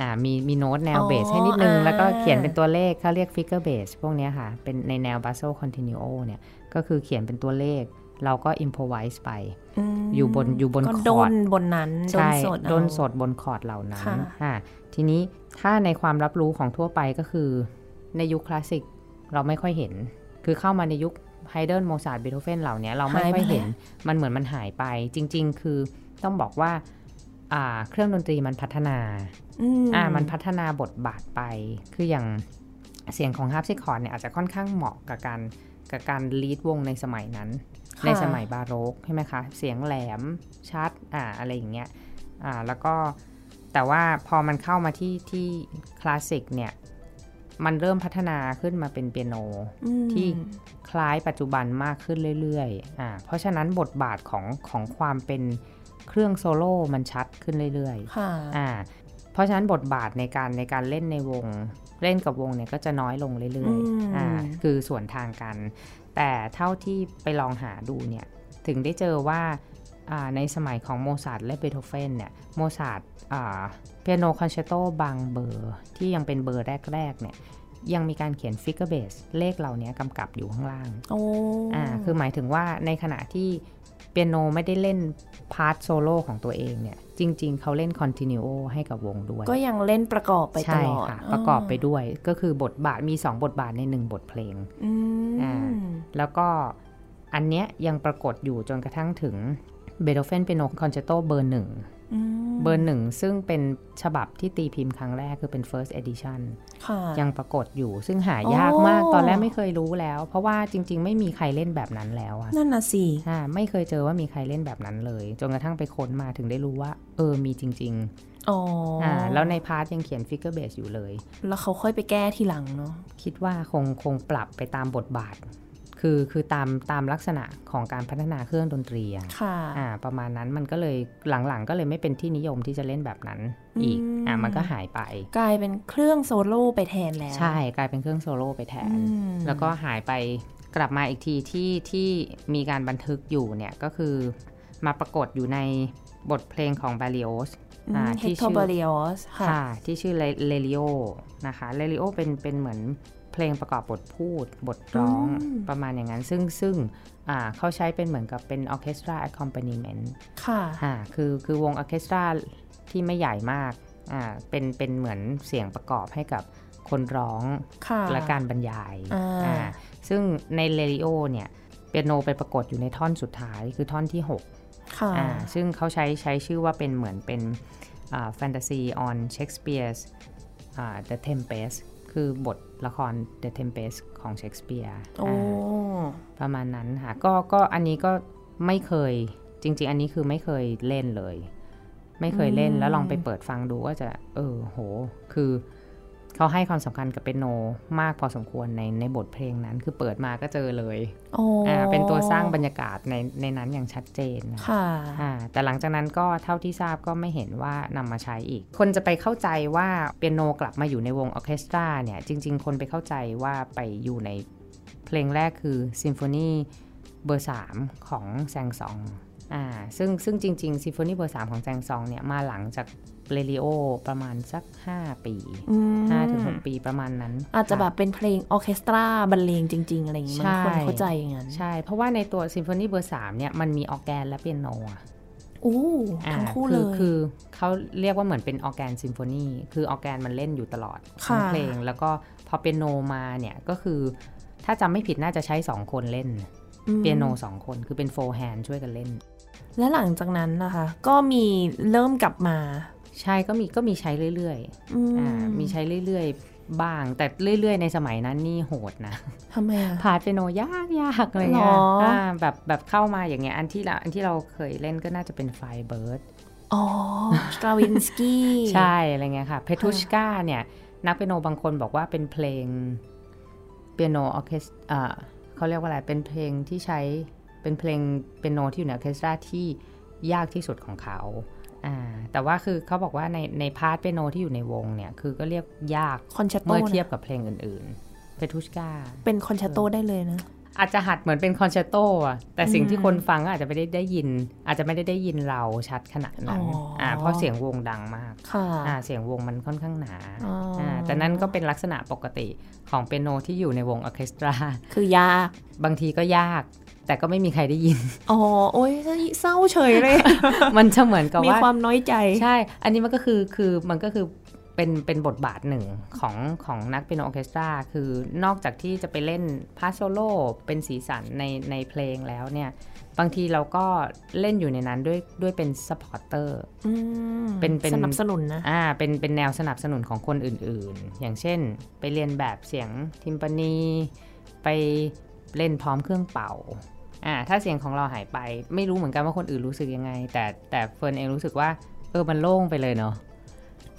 อ่ามีมีโน้ตแนวอ๋อเบสให้นิดนึงอ่าแล้วก็เขียนเป็นตัวเลขเขาเรียก figured bass พวกเนี้ยค่ะ เป็นในแนว basso continuo เนี่ย ก็คือเขียนเป็นตัวเลข เราก็ improvise ไปอืม อยู่บนอยู่บนคอร์ดบนนั้นก็ด้นใช่ดนสดเอาด้นสดบนคอร์ดเหล่านั้นค่ะอ่าทีนี้ถ้าในความรับรู้ของทั่วไปก็คือ ในยุคคลาสสิกเราไม่ค่อยเห็น คือเข้ามาในยุคไฮเดนโมซาร์ทเบโธเฟนเหล่านี้เราไม่ค่อยเห็นมันเหมือนมันหายไป จริง ๆ คือต้องบอกว่าอ่าเครื่องดนตรีมันพัฒนาอืมอ่ามันพัฒนาบทบาทไป คืออย่างเสียงของฮาร์ปซิคอร์ดเนี่ยอาจจะค่อนข้างเหมาะกับการกับการ lead วงในสมัยนั้นค่ะ ในสมัยบาโรกใช่ไหมคะ เสียงแหลมชัดอ่าอะไรอย่างเงี้ยอ่าแล้วก็แต่ว่าพอมันเข้ามาที่ที่คลาสสิกเนี่ยมันเริ่มพัฒนาขึ้นมาเป็นเปียโนอืมที่คล้ายปัจจุบันมากขึ้นเรื่อยๆอ่าเพราะฉะนั้นบทบาทของของความเป็นเครื่องโซโล่มันชัดขึ้นเรื่อยๆค่ะอ่าเพราะฉะนั้นบทบาทในการในการเล่นในวงเล่นกับวงเนี่ยก็จะน้อยลงเรื่อยๆอืมอ่าคือสวนทางกัน แต่เท่าที่ไปลองหาดูเนี่ยถึงได้เจอว่าอ่าในสมัยของโมซาร์ทและเบโธเฟนเนี่ยโมซาร์ทอ่าเปียโนคอนแชร์โตบางเบอร์ที่ยังเป็นเบอร์แรกๆเนี่ยยังมีการเขียน figured bass เลขเหล่านี้กำกับอยู่ข้างล่าง โอ้ อ่า คือหมายถึงว่าในขณะที่ เปียโนไม่ได้เล่นpart โซโล่ของตัวเองเนี่ย จริง ๆ เขาเล่น continuo ให้กับวงด้วย ก็ยังเล่นประกอบไปตใช่ลอดค่ะประกอบไปด้วย ก็คือบทบาทมี 2 บทบาทใน 1 บทเพลงอืมอ่าแล้วก็อันเนี้ยยังปรากฏอยู่จนกระทั่งถึงเบโธเฟนเปียโนคอนแชร์โตเบอร์หนึ่งอืม เบอร์หนึ่งซึ่งเป็นฉบับที่ตีพิมพ์ครั้งแรกคือเป็น first edition ค่ะยังปรากฏอยู่ซึ่งหายากมากโอ้ตอนแรกไม่เคยรู้แล้ว เพราะว่าจริง ๆ ไม่มีใครเล่นแบบนั้นแล้วอะนั่นน่ะสิอ่าไม่เคยเจอว่ามีใครเล่นแบบนั้นเลย จนกระทั่งไปค้นมาถึงได้รู้ว่า เออมีจริงอ๋อๆออ่าแล้วใน part ยังเขียน figured bass อยู่เลย แล้วเขาค่อยไปแก้ทีหลังเนาะคิดว่าคงคงปรับไปตามบทบาท คือคือตามตามลักษณะของการพัฒนาเครื่องดนตรีอะค่ะอ่าประมาณนั้นมันก็เลยหลังๆ ก็เลยไม่เป็นที่นิยมที่จะเล่นแบบนั้นอีกอืมอ่ามันก็หายไป กลายเป็นเครื่องโซโล่ไปแทนแล้ว ใช่กลายเป็นเครื่องโซโล่ไปแทนอืมแล้วก็หายไปกลับมาอีกทีที่ที่มีการบันทึกอยู่เนี่ยก็คือมาปรากฏอยู่ในบทเพลงของ Berlioz อ่าที่ชื่โทอ Hector Berlioz ค่ะค่ะที่ชื่อ Lélio นะคะ Lélio เป็นเป็นเหมือน เพลงประกอบบทพูด บทร้องอืมประมาณอย่างนั้น ซึ่งซึ่งอ่าเขาใช้เป็นเหมือนกับเป็น orchestra accompaniment ค่ะอ่าคือคือวงออร์เคสตราที่ไม่ใหญ่มากอ่าเป็นเป็นเหมือนเสียงประกอบให้กับคนร้องค่ะและการบรรยายอ่าอ่าซึ่งในเลริโอเนี่ยเปียโนไปปรากฏอยู่ในท่อนสุดท้ายคือท่อนที่ 6 ค่ะอ่าซึ่งเขาใช้ใช้ชื่อว่าเป็นเหมือนเป็นแฟนตาซี on Shakespeare's อ่า The Tempest คือบทละคร The Tempest ของเชคสเปียร์โอ้ประมาณนั้นค่ะก็ก็อันนี้ก็ไม่เคยจริง ๆ อันนี้คือไม่เคยเล่นเลย ไม่เคยเล่นอืมแล้วลองไปเปิดฟังดูก็จะ เออโห คือ เขาให้ความสำคัญกับเปียโนมากพอสมควรในในบทเพลงนั้น คือเปิดมาก็เจอเลยโอ้อ่าเป็นตัวสร้างบรรยากาศในในนั้นอย่างชัดเจนนะค่ะอ่าแต่หลังจากนั้นก็เท่าที่ทราบก็ไม่เห็นว่านำมาใช้อีก คนจะไปเข้าใจว่าเปียโนกลับมาอยู่ในวงออร์เคสตราเนี่ยจริง ๆ คนไปเข้าใจว่าไปอยู่ในเพลงแรกคือซิมโฟนีเบอร์3ของ Saint-Saëns อ่าซึ่งซึ่งจริงๆซิมโฟนีเบอร์3ของ Saint-Saëns เนี่ยมาหลังจาก Lélio ประมาณสัก 5 ปีอืม5-6ปีประมาณนั้น อาจจะค่แบบเป็นเพลงออร์เคสตราบรรเลงจริง ๆ อะไรอย่างงี้ใช่มันคนเข้าใจอย่างนั้น ใช่ เพราะว่าในตัวซิมโฟนีเบอร์3เนี่ยมันมีออร์แกนและเปียโนอะอู้อ่าทั้งคู่เลยคือเขาเรียกว่าเหมือนเป็น organ symphony คือออร์แกนมันเล่นอยู่ตลอดทั้งค่ะเพลง แล้วก็พอเปียโนมาเนี่ยก็คือถ้าจำไม่ผิดน่าจะใช้ 2 คนเล่นอืมเปียโน2คนคือเป็น four hands ช่วยกันเล่น และหลังจากนั้นนะคะ ก็มีเริ่มกลับมา ใช่ก็มีก็มีใช้เรื่อยๆอืมอ่ามีใช้เรื่อยๆ บ้าง แต่เรื่อยๆ ในสมัยนั้นนี่โหดนะทำไมอะ part เปียโนยากยากอะไรเงี้ยหรออ่าแบบแบบเข้ามาอย่างเงี้ยอันที่เราอันที่เราเคยเล่นก็น่าจะเป็น Firebird อ๋อ Stravinsky ใช่อะไรเงี้ยค่ะ Petrushka เนี่ย นักเปียโนบางคนบอกว่าเป็นเพลงเปียโนออร์เคสอ่าเขาเรียกว่าอะไรเป็นเพลงที่ใช้ เป็นเพลงเปียโนที่อยู่ในออร์เคสตราที่ยากที่สุดของเขาอ่าแต่ว่าคือเขาบอกว่าในใน part เปียโนที่อยู่ในวงเนี่ย คือก็เรียกยากคอนแชร์โตเมื่อเทียบกับเพลงอื่นๆ Petrushka เป็นคอนแชร์โตได้เลยนะ อาจจะหัดเหมือนเป็นคอนแชร์โตอะแต่สิ่งที่คนฟังก็อาจจะไม่ได้ได้ยิน อาจจะไม่ได้ได้ยินเราชัดขนาดนั้นอ๋ออ่าเพราะเสียงวงดังมากค่ะอ่าเสียงวงมันค่อนข้างหนาอ๋ออ่าแต่นั่นก็เป็นลักษณะปกติของเปียโนที่อยู่ในวงออร์เคสตรา คือยากบางทีก็ยาก แต่ก็ไม่มีใครได้ยิน อ๋อ โอ้ยเศร้าเฉยเลย มันจะเหมือนกับมีว่าความน้อยใจ ใช่ อันนี้มันก็คือคือมันก็คือเป็นเป็นบทบาทหนึ่งของของนักเปียโนออร์เคสตรา คือนอกจากที่จะไปเล่น part โซโล่เป็นสีสันในในเพลงแล้วเนี่ยบางทีเราก็เล่นอยู่ในนั้นด้วยด้วยเป็น supporterอืมเป็นเป็นสนับสนุนนะอ่าเป็นเป็นแนวสนับสนุนของคนอื่นๆ อย่างเช่น ไปเรียนแบบเสียงทิมปานี ไปเล่นพร้อมเครื่องเป่า อ่าถ้าเสียงของเราหายไปไม่รู้เหมือนกันว่าคนอื่นรู้สึกยังไง แต่แต่เฟิร์นเองรู้สึกว่าเออมันโล่งไปเลยเนาะ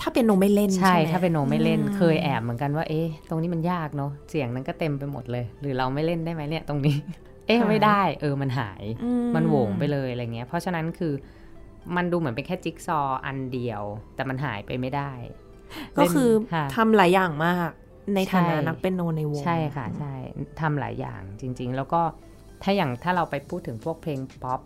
ถ้าเป็นโนไม่เล่นใช่ใช่ไหมถ้าเป็นโนไม่เล่นอืมเคยแอบเหมือนกันว่าเอ๊ะตรงนี้มันยากเนาะเสียงนั้นก็เต็มไปหมดเลย หรือเราไม่เล่นได้ไหมเนี่ยตรงนี้ เอ๊ะไม่ได้เออมันหายอืมันโหวงไปเลยอะไรเงี้ย เพราะฉะนั้นคือมันดูเหมือนเป็นแค่จิ๊กซอว์อันเดียว แต่มันหายไปไม่ได้ ก็คือเล่นค่ะทำหลายอย่างมากในฐานะใช่นักเปียโนในวง ใช่ค่ะ ใช่ทำหลายอย่างจริง ๆ แล้วก็ ถ้าอย่างถ้าเราไปพูดถึงพวกเพลงป๊อป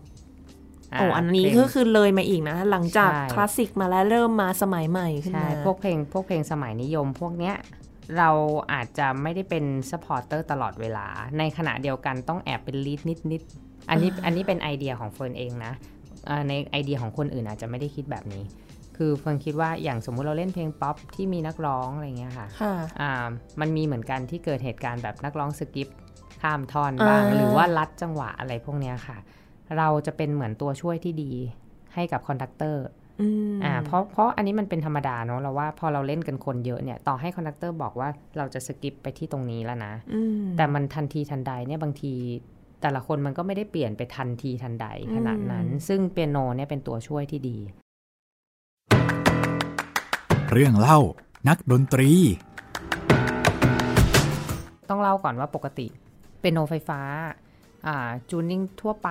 โอ้อันนี้เพลงก็คือเลยมาอีกนะ หลังจากใช่คลาสสิกมาแล้วเริ่มมาสมัยใหม่ขึ้นใช่มาพวกเพลงพวกเพลงสมัยนิยม พวกเนี้ยเราอาจจะไม่ได้เป็น supporter ตลอดเวลา ในขณะเดียวกันต้องแอบเป็น lead นิดๆอันนี้อันนี้เป็นไอเดียของเฟิร์นเองนะเอ่อในไอเดียของคนอื่นอาจจะไม่ได้คิดแบบนี้ คือเฟิร์นคิดว่าอย่างสมมุติเราเล่นเพลงป๊อปที่มีนักร้องอะไรเงี้ยค่ะค่ะอ่ามันมีเหมือนกันที่เกิดเหตุการณ์แบบนักร้อง skip ข้ามท่อนบ้างอ่าหรือว่าลัดจังหวะอะไรพวกเนี้ยค่ะ เราจะเป็นเหมือนตัวช่วยที่ดีให้กับ conductor อืมอ่าเพราะเพราะอันนี้มันเป็นธรรมดาเนาะเราว่าพอเราเล่นกันคนเยอะเนี่ย ต่อให้ conductor บอกว่าเราจะสกิปไปที่ตรงนี้แล้วนะอืมแต่มันทันทีทันใดเนี่ยบางทีแต่ละคนมันก็ไม่ได้เปลี่ยนไปทันทีทันใดขนาดนั้นอืมซึ่งเปียโนเนี่ยเป็นตัวช่วยที่ดี เรื่องเล่านักดนตรี ต้องเล่าก่อนว่าปกติ เปียโนไฟฟ้าอ่าจูนนิ่งทั่วไป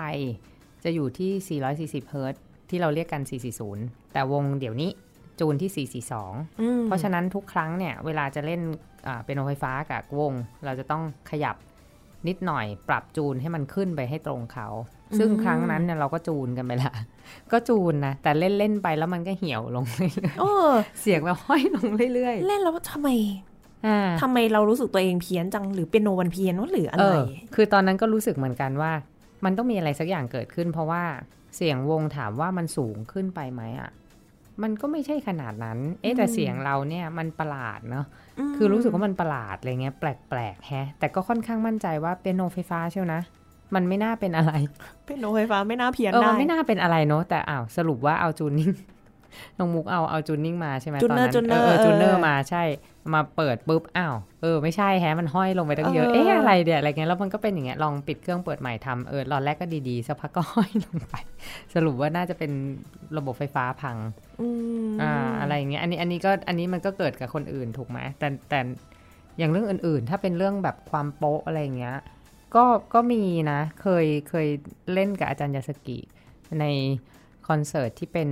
จะอยู่ที่ 440 เฮิรตซ์ที่เราเรียกกัน 440 แต่วงเดี๋ยวนี้จูนที่ 442อืมเพราะฉะนั้นทุกครั้งเนี่ยเวลาจะเล่นอ่าเปียโนไฟฟ้ากับวง เราจะต้องขยับนิดหน่อยปรับจูนให้มันขึ้นไปให้ตรงเขา ซึ่งครั้งนั้นเนี่ยเราก็จูนกันไปละก็จูนนะ แต่เล่นเล่นๆไปแล้วมันก็เหี่ยวลงเรื่อยโอ้ๆเสียงแบบห้อยลงเรื่อยเล่นแล้วทำไม ๆอ่าทำไมเรารู้สึกตัวเองเพี้ยนจังหรือเป็นโนวันเพี้ยนวะหรืออะเอไรอคือตอนนั้นก็รู้สึกเหมือนกันว่า มันต้องมีอะไรสักอย่างเกิดขึ้น เพราะว่าเสียงวงถามว่ามันสูงขึ้นไปไหมอะมันก็ไม่ใช่ขนาดนั้น เอ๊ะแต่เสียงเราเนี่ยมันประหลาดเนาะมคือรู้สึกว่ามันประหลาดอะไรเงี้ยแปลกๆแฮะ แต่ก็ค่อนข้างมั่นใจว่าเปียโนไฟฟ้าเชียวนะ มันไม่น่าเป็นอะไร เปียโนไฟฟ้าไม่น่าเพี้ยนเออได้ มันไม่น่าเป็นอะไรเนาะ แต่อ้าวสรุปว่าเอา tuning น้องมุกเอาเอา tuning มาใช่ไหม tuner ตอนนั้น tuner เออจูนเนอเอร์อมาใช่ มาเปิดปุ๊บอ้าวเออไม่ใช่แฮะมันห้อยลงไปตั้งเยอะเออเอ๊ะอะไรเดี๋ยอะไรเงี้ยแล้วมันก็เป็นอย่างเงี้ยลองปิดเครื่องเปิดใหม่ทำเออตอนแรกก็ดีๆสักพักก็ห้อยลงไป สรุปว่าน่าจะเป็นระบบไฟฟ้าพังอืมอ่าอะไรอย่างเงี้ยอันนี้อันนี้ก็อันนี้มันก็เกิดกับคนอื่นถูกไหมแต่แต่อย่างเรื่องอื่นๆ ถ้าเป็นเรื่องแบบความโป๊ะอะไรอย่างเงี้ยก็ก็มีนะ เคยเคยเล่นกับอาจารย์ยาสกิในคอนเสิร์ตที่เป็น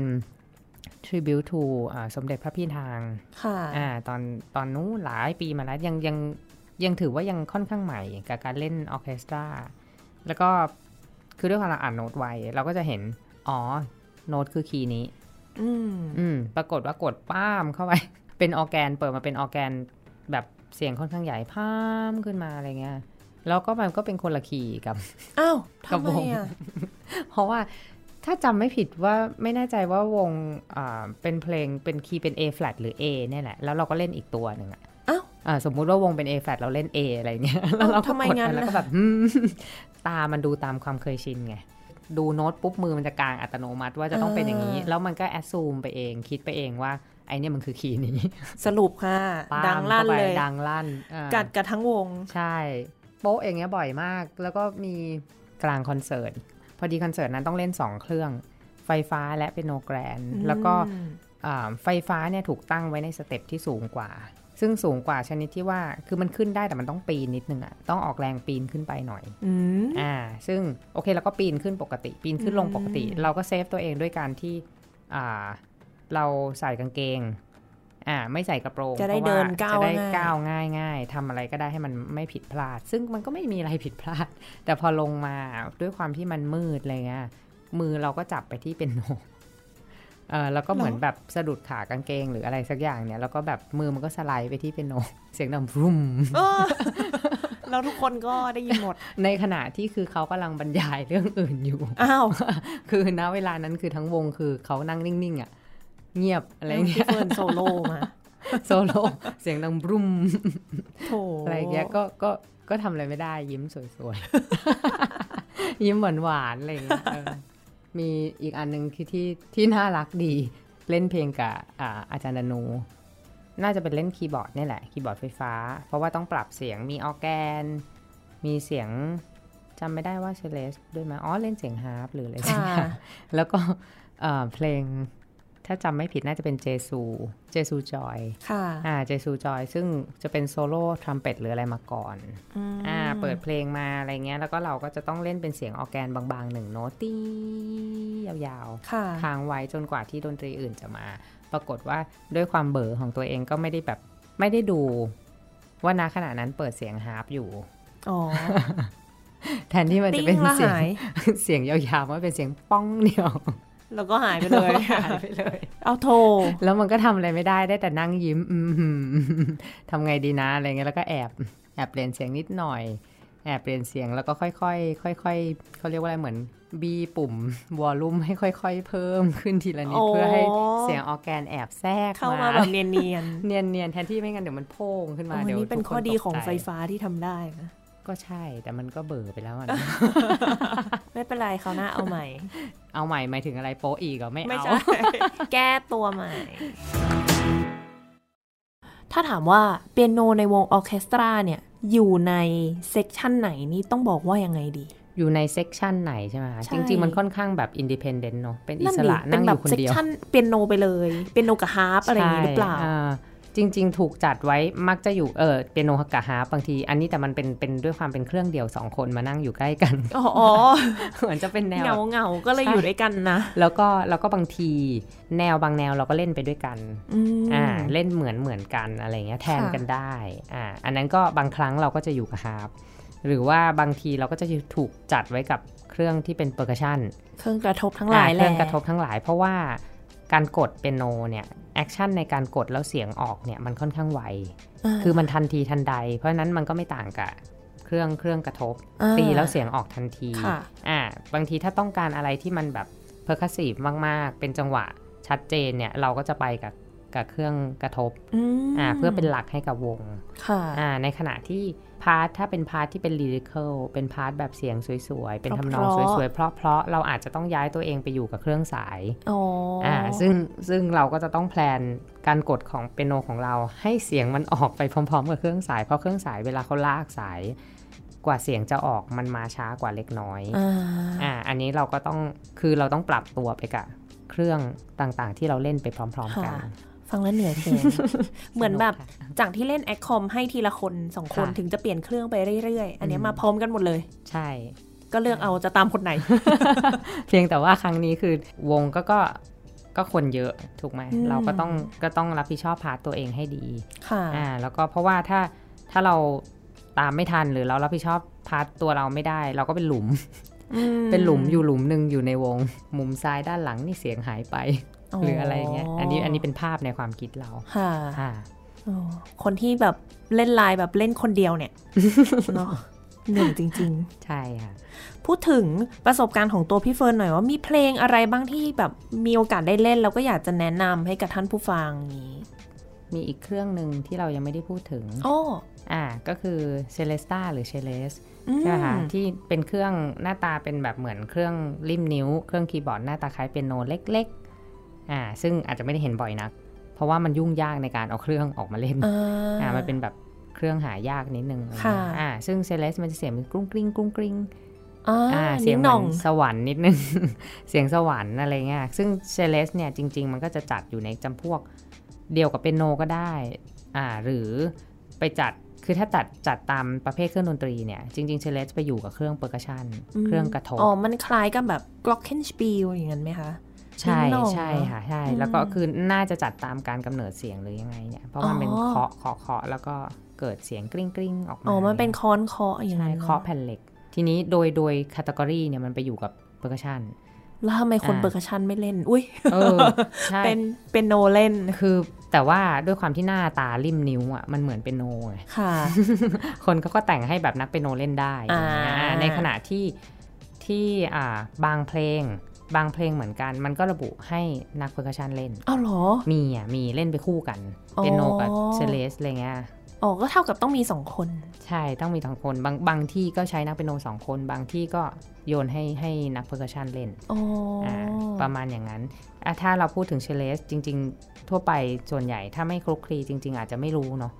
tribute to อ่าสมเด็จพระพี่นางค่ะอ่าตอนตอนนู้นหลายปีมาแล้วยังยังยังถือว่ายังค่อนข้างใหม่กับการเล่นออร์เคสตรา แล้วก็คือด้วยความเราอ่านโน้ตไวเราก็จะเห็น อ๋อ โน้ตคือคีย์นี้ อืมอืม ปรากฏว่ากดป้ามเข้าไป เป็นออร์แกนเปิดมาเป็นออร์แกนแบบเสียงค่อนข้างใหญ่พามขึ้นมาอะไรเงี้ยแล้วก็มันก็เป็นคนละคีย์กับอ้าวกระทำวไมงอะเพราะว่า ถ้าจำไม่ผิดว่าไม่แน่ใจว่าวงอ่าเป็นเพลงเป็นคีย์เป็น A flat หรือ A เนี่ยแหละ แล้วเราก็เล่นอีกตัวหนึ่งอะอ้าวอ่าสมมุติว่าวงเป็น A flat เราเล่น A อะไรเงี้ยแล้วเราก็ทำไมกดไปงั้นแล้วก็น่ะแบบอืมตามันดูตามความเคยชินไงดูโน้ตปุ๊บมือมันจะกลางอัตโนมัติว่าจะต้องเป็นอย่างนี้ แล้วมันก็ assume ไปเองคิดไปเองว่าไอเนี่ยมันคือคีย์นี้ สรุปค่ะปาดังลั่นข้าไปเลยดังลั่นอ่ากัดกัดทั้งวง ใช่ โป๊ะอย่างเงี้ยบ่อยมาก แล้วก็มีกลางคอนเสิร์ต พอดีคอนเสิร์ตนั้นต้องเล่น 2 เครื่องไฟฟ้าและเปียโน grand แล้วก็อ่าไฟฟ้าเนี่ยถูกตั้งไว้ใน step ที่สูงกว่า ซึ่งสูงกว่าชนิดที่ว่าคือมันขึ้นได้แต่มันต้องปีนนิดนึงอะต้องออกแรงปีนขึ้นไปหน่อยอืมอ่าซึ่งโอเคเราก็ปีนขึ้นปกติ ปีนขึ้นลงปกติอืมเราก็เซฟตัวเองด้วยการที่อ่าเราใส่กางเกง อ่าไม่ใส่กระโปรงจะได้พรเดิว่นก้าวจะได้ง่ายก้าวง่ายง่ายทำอะไรก็ได้ให้มันไม่ผิดพลาด ซึ่งมันก็ไม่มีอะไรผิดพลาด แต่พอลงมาด้วยความที่มันมืดอะไรเงี้ยมือเราก็จับไปที่เป็นโนเออแล้วก็เหมือนแบบสะดุดขากางเกงหรืออะไรสักอย่างเนี่ยแล้วก็แบบมือมันก็สไลด์ไปที่เป็นโนเสียงดังรุ่มเออแล้วทุกคนก็ได้ยินหมด ในขณะที่คือเขากำลังบรรยายเรื่องอื่นอยู่ อ้าว คือณเวลานั้นคือทั้งวงคือเขานั่งนิ่งๆอะ เงียบอะไรแล้วเงี้พี่เฟิร์นโซโล่มาโซโล่เสียงดังบรุมโถอะไรเงี้ยก็ก็ก็ทำอะไรไม่ได้ ยิ้มสวยๆ ยิ้มหวานๆอะไรเงี้ยเออมีอีกอันหนึ่งคือที่ที่น่ารักดี เล่นเพลงกับอ่าอาจารย์ดนู น่าจะเป็นเล่นคีย์บอร์ดนี่แหละ คีย์บอร์ดไฟฟ้า เพราะว่าต้องปรับเสียงมีออร์แกน มีเสียงจำไม่ได้ว่า celeste ด้วยไหมอ๋อ เล่นเสียงฮาร์ปหรืออะไรสักค่ะอย่างแล้วก็เอ่อเพลง ถ้าจำไม่ผิดน่าจะเป็นเจซู เจซูจอย ค่ะ อ่า เจซูจอย ซึ่งจะเป็นโซโล่ทรัมเป็ตหรืออะไรมาก่อนอ่า เปิดเพลงมาอะไรเงี้ย แล้วก็เราก็จะต้องเล่นเป็นเสียงออร์แกนบางๆหนึ่งโน้ตตียาวๆค่ะค้างไว้จนกว่าที่ดนตรีอื่นจะมา ปรากฏว่าด้วยความเบลอของตัวเองก็ไม่ได้แบบไม่ได้ดู ว่าณขณะนั้นเปิดเสียงฮาร์ปอยู่ อ๋อแทนที่มันจะเป็นติ้งแล้วเสียงหายเสียงยาวๆมันเป็นเสียงป้องเดียว แล้วก็หายไปเลยหายไปเลย เอาโทแล้วมันก็ทำอะไรไม่ได้ได้แต่นั่งยิ้มอืมหืมทำไงดีนะอะไรเงี้ยแล้วก็แอบแอบเปลี่ยนเสียงนิดหน่อย แอบเปลี่ยนเสียงแล้วก็ค่อยๆค่อยๆเขาเรียกว่าอะไรเหมือนบีปุ่มวอลลุ่มให้ค่อย ๆ เพิ่มขึ้นทีละนิดโอ้เพื่อให้เสียงออร์แกนแอบแทรกเข้ามามาแบบเนียนเนียนๆแทนที่ไม่งั้นเดี๋ยวมันโพ่งขึ้นๆมาโอ้ยเดี๋ยวนี่เป็นทุกข้อดีของตกใจไฟฟ้าที่ทำได้นะ กก็ใช่แต่มันก็เบื่อไปแล้วอะนะไม่เป็นไรเขาวหน้าเอาใหม่ เอาใหม่หมายถึงอะไรโป๊ะอีกเหรอไม่ไม่เอาใช่แก้ตัวใหม่ ถ้าถามว่าเปียโนในวงออร์เคสตราเนี่ย อยู่ใน section ไหนนี่ต้องบอกว่ายังไงดี อยู่ใน section ไหนใช่ไหมคะใช่จริง ๆ มันค่อนข้างแบบ independent เนาะเป็นอิสระเป็นั่งอยู่คนเดียวเปียโนไปเลยเปียโนกับฮาร์ปอะไรอย่างนี้หรือเปล่าใช่า จริง ๆ ถูกจัดไว้มักจะอยู่เออเปียโนกับฮาร์ปบางที อันนี้แต่มันเป็นเป็นด้วยความเป็นเครื่องเดียวสองคนมานั่งอยู่ใกล้กันอ๋ออ๋อเหมือนจะเป็นแนวเงาเงาๆก็เลยใช่อยู่ด้วยกันนะ แล้วก็แล้วก็บางทีแนวบางแนวเราก็เล่นไปด้วยกันอืมอ่าเล่นเหมือนเหมือนกันอะไรเงี้ยแทนค่ะกันได้อ่าอันนั้นก็บางครั้งเราก็จะอยู่กับฮาร์ปหรือว่าบางทีเราก็จะถูกจัดไว้กับเครื่องที่เป็น percussionเครื่องกระทบทั้งหลายอ่าแหเครื่องกระทบทั้งหลาย เพราะว่า การกดเปียโนเนี่ย action ในการกดแล้วเสียงออกเนี่ยมันค่อนข้างไวคือมันทันทีทันใด เพราะฉะนั้นมันก็ไม่ต่างกับเครื่องเครื่องกระทบอ่าตีแล้วเสียงออกทันทีค่ะอ่าบางทีถ้าต้องการอะไรที่มันแบบ percussive มากๆ เป็นจังหวะชัดเจนเนี่ยเราก็จะไปกับกับเครื่องกระทบอืมอ่าเพื่อเป็นหลักให้กับวงค่ะอ่าในขณะที่ part ถ้าเป็น part ที่เป็น lyrical เป็น part แบบเสียงสวยๆ เป็นทำนองเพราะๆสวยๆ เพราะๆเราอาจจะต้องย้ายตัวเองไปอยู่กับเครื่องสายอ๋อออ่าซึ่งซึ่งเราก็จะต้อง plan การกดของเปียโนของเรา ให้เสียงมันออกไปพร้อม ๆ กับเครื่องสายเพราะเครื่องสายเวลาเขาลากสายกว่าเสียงจะออกมันมาช้ากว่าเล็กน้อย อ่าอ่าอันนี้เราก็ต้อง คือเราต้องปรับตัวไปกับเครื่องต่างๆ ที่เราเล่นไปพร้อม ๆ กันค่ะ ฟังแล้วเหนื่อยแทนเหมือนแบบสกค่ะจากที่เล่น accom ให้ทีละคนสองคนค่ะถึงจะเปลี่ยนเครื่องไปเรื่อยๆ อันเนี้ยอืมมาพร้อมกันหมดเลย ใช่ ก็เลือกเอาจะตามคนไหน เพียงแต่ว่าครั้งนี้คือวงก็ก็ก็คนเยอะถูกไหมอืมเราก็ต้องก็ต้องรับผิดชอบ part ตัวเองให้ดีค่ะอ่าแล้วก็เพราะว่าถ้าถ้าเราตามไม่ทันหรือเรารับผิดชอบ part ตัวเราไม่ได้ เราก็เป็นหลุม เป็นหลุมอยู่หลุมหนึ่งอยู่ในวง มุมซ้ายด้านหลังนี่เสียงหายไป หรืออะไรเงี้ยอันนี้อันนี้เป็นภาพในความคิดเราค่ะอ่าอ๋อคนที่แบบเล่นไลน์แบบเล่นคนเดียวเนี่ยเนาะเหนื่อยจริงใช่ค่ะๆพูดถึงประสบการณ์ของตัวพี่เฟิร์นหน่อยว่ามีเพลงอะไรบ้างที่แบบมีโอกาสได้เล่น แล้วก็อยากจะแนะนำให้กับท่านผู้ฟังนี้ มีอีกเครื่องหนึ่งที่เรายังไม่ได้พูดถึงโอ้อ่าก็คื celesta หรือ celeste อืมใช่ไหมคะที่เป็นเครื่องหน้าตาเป็นแบบเหมือนเครื่องลิ่มนิ้ว เครื่องคีย์บอร์ดหน้าตาคล้ายเปียโนเล็กๆ อ่าซึ่งอาจจะไม่ได้เห็นบ่อยนัก เพราะว่ามันยุ่งยากในการเอาเครื่องออกมาเล่นอ่าอ่ามันเป็นแบบเครื่องหายากนิดนึงค่ะอ่าซึ่ง celeste มันจะเสียงเป็นกรุ้งกริ้งกรุ้งกริ้งอ่าอ่าเสีเสียยงงหเหน่มือองนสวรรค์นิดนึง เสียงสวรรค์อะไรเงี้ยซึ่ง celeste เนี่ยจริง ๆ มันก็จะจัดอยู่ในจำพวกเดียวกับเปียโนก็ได้อ่าหรือไปจัดคือถ้าจัดจัดตามประเภทเครื่องดนตรีเนี่ยจริงๆเชเลสไปอยู่กับเครื่อง percussion เครื่องกระทบอ๋อ มันคล้ายกับแบบ glockenspiel อย่างนั้นไหมคะ ใช่นิดหน่อยใช่ค่ะใช่อืมแล้วก็คือน่าจะจัดตามการกำเนิดเสียงหรือยังไงเนี่ย เพราะมันเป็นอ๋อเคาะเคาะเคาะแล้วก็เกิดเสียงกริ้งกริ้งออกมาอ๋อมันเป็นค้อนเคาะอย่างใช่นั้นเคาะแผ่นเหล็ก ทีนี้โดยโดย category เนี่ยมันไปอยู่กับ percussion แล้วทำไมคนอ่าเปอร์คัชชันไม่เล่น อุ้ยเออใช่เป็นเปียโนเล่นคือแต่ว่าด้วยความที่หน้าตาลิ่มนิ้วอะมันเหมือนเปียโนไงค่ะ คนเขาก็แต่งให้แบบนักเปียโนเล่นได้อ่าอ่าในขณะที่ที่อ่าบางเพลง บางเพลงเหมือนกัน มันก็ระบุให้นัก percussion เล่นอ้าวเหรอ มีอะ มีเล่นไปคู่กันอ๋อเปียโนกับ celeste อะไรเงี้ยอ๋อก็เท่ากับต้องมีสองคน ใช่ต้องมีทั้งคน บางบางที่ก็ใช้นักเปียโนสองคน บางที่ก็โยนให้ให้นัก percussion เล่นอ๋อออ่าประมาณอย่างนั้นอะถ้าเราพูดถึง celeste จริง ๆ ทั่วไปส่วนใหญ่ถ้าไม่คลุกคลีจริง ๆ อาจจะไม่รู้เนาะ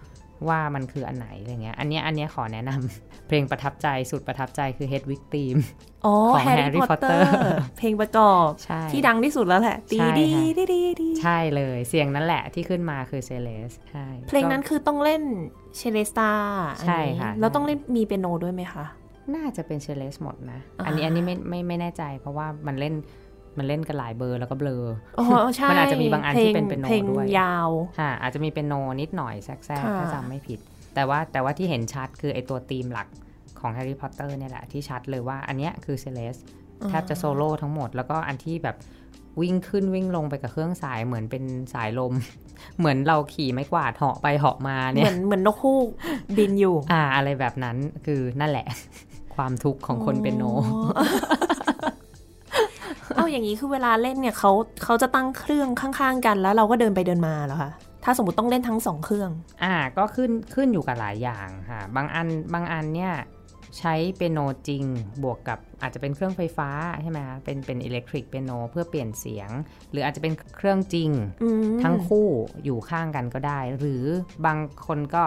ว่ามันคืออันไหนอะไรเงี้ย อันเนี้ยอันเนี้ยขอแนะนำเพลงประทับใจสุดประทับใจคือ Hedwig's Theme อ๋อของแฮร์ Harry รี่พอตเตอ Potter ร์เพลงประกอบใช่ที่ดังที่สุดแล้วแหละตีใช่ดีค่ะดีดีดีใช่เลยเสียงนั้นแหละที่ขึ้นมาคือเซเลสใช่เพลงนั้นก็คือต้องเล่นเชเลสตาใช่ค่ะแล้วต้องเล่นมีเปียโนด้วยไหมคะ น่าจะเป็นเชเลสหมดนะอ่าอันนี้อันนี้ไม่ไม่ไม่แน่ใจ เพราะว่ามันเล่น มันเล่นกันหลายเบอร์แล้วก็เบลออ๋อใช่มันอาจจะมีบางอันที่เป็นเปียโนพลงด้วยยาวค่ะอาจจะมีเป็นโนนิดหน่อยแทรกค่ะๆถ้าจำไม่ผิด แต่ว่าแต่ว่าที่เห็นชัดคือไอตัวธีมหลักของแฮร์รี่พอตเตอร์เนี่ยแหละที่ชัดเลยว่าอันเนี้ยคือ celeste แทบจะโซโล่ทั้งหมด แล้วก็อันที่แบบวิ่งขึ้นวิ่งลงไปกับเครื่องสายเหมือนเป็นสายลม เหมือนเราขี่ไม้กวาดเหาะไปเหาะมาเนี่ย เหมือนเหมือนนกฮูกบินอยู่ อ่า อะไรแบบนั้นคือนั่นแหละ ความทุกข์ของคนเป็นโน อ๋อเอาอย่างนี้คือเวลาเล่นเนี่ยเขาเขาจะตั้งเครื่องข้างๆกัน แล้วเราก็เดินไปเดินมาเหรอคะถ้าสมมติต้องเล่นทั้งสองเครื่อง อ่าก็ขึ้นขึ้นอยู่กับหลายอย่างค่ะ บางอันบางอันเนี่ยใช้เปียโนจริง บวกกับอาจจะเป็นเครื่องไฟฟ้าใช่ไหมคะเป็นเป็นอิเล็กทริกเปียโนเพื่อเปลี่ยนเสียง หรืออาจจะเป็นเครื่องจริงอืมทั้งคู่อยู่ข้างกันก็ได้ หรือบางคนก็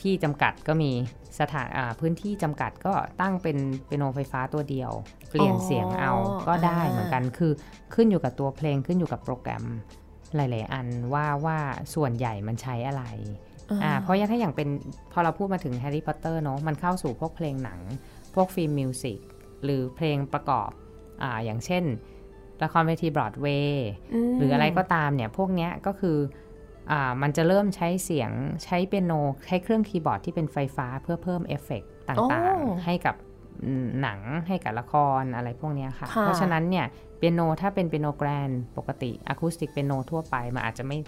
ที่จำกัดก็มี สถานอ่าพื้นที่จำกัดก็ตั้งเป็นเปียโนไฟฟ้าตัวเดียว เปลี่ยนเสียงเอาก็ได้เหมือนกันคือขึ้นอยู่กับตัวเพลงขึ้นอยู่กับโปรแกรมหลาย ๆ อันว่าว่าส่วนใหญ่มันใช้อะไรอ่าเพราะอย่างถ้าอย่างเป็นพอเราพูดมาถึงแฮร์รี่พอตเตอร์เนาะมันเข้าสู่พวกเพลงหนัง พวก film music หรือเพลงประกอบอ่าอย่างเช่นละครเวทีบรอดเวย์หรืออะไรก็ตามเนี่ย พวกเนี้ยก็คืออ่า มันจะเริ่มใช้เสียงใช้เปียโน ใช้เครื่องคีย์บอร์ดที่เป็นไฟฟ้าเพื่อเพิ่มเอฟเฟกต์ต่างๆ ให้กับหนังให้กับละครอะไรพวกเนี้ยค่ะค่ะ เพราะฉะนั้นเนี่ยเปียโนถ้าเป็นเปียโน grand ปกติอะคูสติกเปียโนทั่วไปมันอาจจะไม่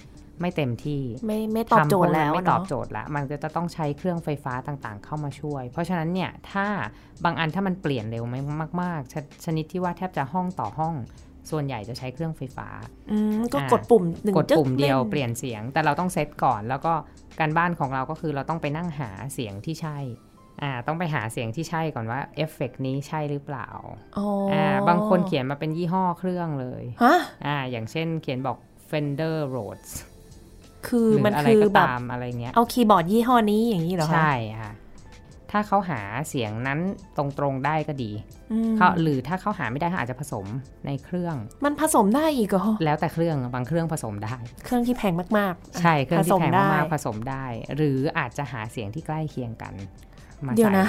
ไม่เต็มที่ ไม่ไม่ตอบโจทย์แล้วทำคนไม่ตอบเนาะโจทย์ละมันก็จะต้องใช้เครื่องไฟฟ้าต่างๆ เข้ามาช่วย เพราะฉะนั้นเนี่ยถ้าบางอันถ้ามันเปลี่ยนเร็วไหมมากๆชนิดที่ว่าแทบจะห้องต่อห้อง ส่วนใหญ่จะใช้เครื่องไฟฟ้าอืมก็อ่ากดปุ่มหนึ่งกดจึ๊ปุ่มเดียวล่นเปลี่ยนเสียง แต่เราต้องเซตก่อนแล้วก็การบ้านของเราก็คือเราต้องไปนั่งหาเสียงที่ใช่อ่าต้องไปหาเสียงที่ใช่ก่อนว่าเอฟเฟกนี้ใช่หรือเปล่าอ๋ออ่าบางคนเขียนมาเป็นยี่ห้อเครื่องเลยฮะอ่าอย่างเช่นเขียนบอก Fender Rhodes คือหรือมันอะไรคือก็แบบตามอะไรเงี้ยเอาคีย์บอร์ดยี่ห้อนี้อย่างนี้เหรอคะใช่ค่ะ ถ้าเขาหาเสียงนั้นตรงๆได้ก็ดีอืมเขาหรือถ้าเขาหาไม่ได้เขาอาจจะผสมในเครื่อง มันผสมได้อีกเหรอแล้วแต่เครื่องบางเครื่องผสมได้ เครื่องที่แพงมากๆ ใช่เครื่องที่แพงผสมากได้ๆผสมได้ หรืออาจจะหาเสียงที่ใกล้เคียงกันมาเดี๋ยวใส่นะ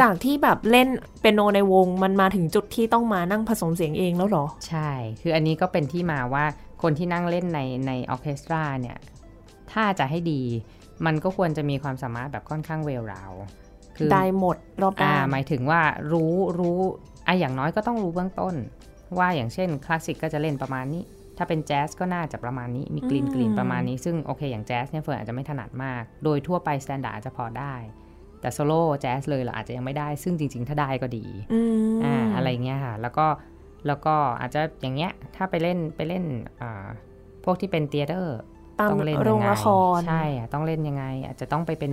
จากที่แบบเล่นเปียโนในวงมันมาถึงจุดที่ต้องมานั่งผสมเสียงเองแล้วเหรอ ใช่ คืออันนี้ก็เป็นที่มาว่าคนที่นั่งเล่นในในออร์เคสตราเนี่ย ถ้าจะให้ดี มันก็ควรจะมีความสามารถแบบค่อนข้างเวลราวคือได้หมดรอบอ่าด้านหมายถึงว่ารู้รู้อะอย่างน้อยก็ต้องรู้เบื้องต้น ว่าอย่างเช่นคลาสสิกก็จะเล่นประมาณนี้ ถ้าเป็นแจ๊สก็น่าจะประมาณนี้ มีกลิ่นกลิ่นประมาณนี้ ซึ่งโอเคอย่างแจ๊สเนี่ยเฟิร์นอาจจะไม่ถนัดมาก โดยทั่วไป standard จะพอได้ แต่โซโล่แจ๊สเลยเราอาจจะยังไม่ได้ ซึ่งจริง ๆ ถ้าได้ก็ดีอืมอ่าอะไรเงี้ยค่ะ แล้วก็แล้วก็อาจจะอย่างเงี้ย ถ้าไปเล่นไปเล่นอ่าพวกที่เป็น theater ตามต้องเล่นโรงยังไงละครใช่อะต้องเล่นยังไง อาจจะต้องไปเป็น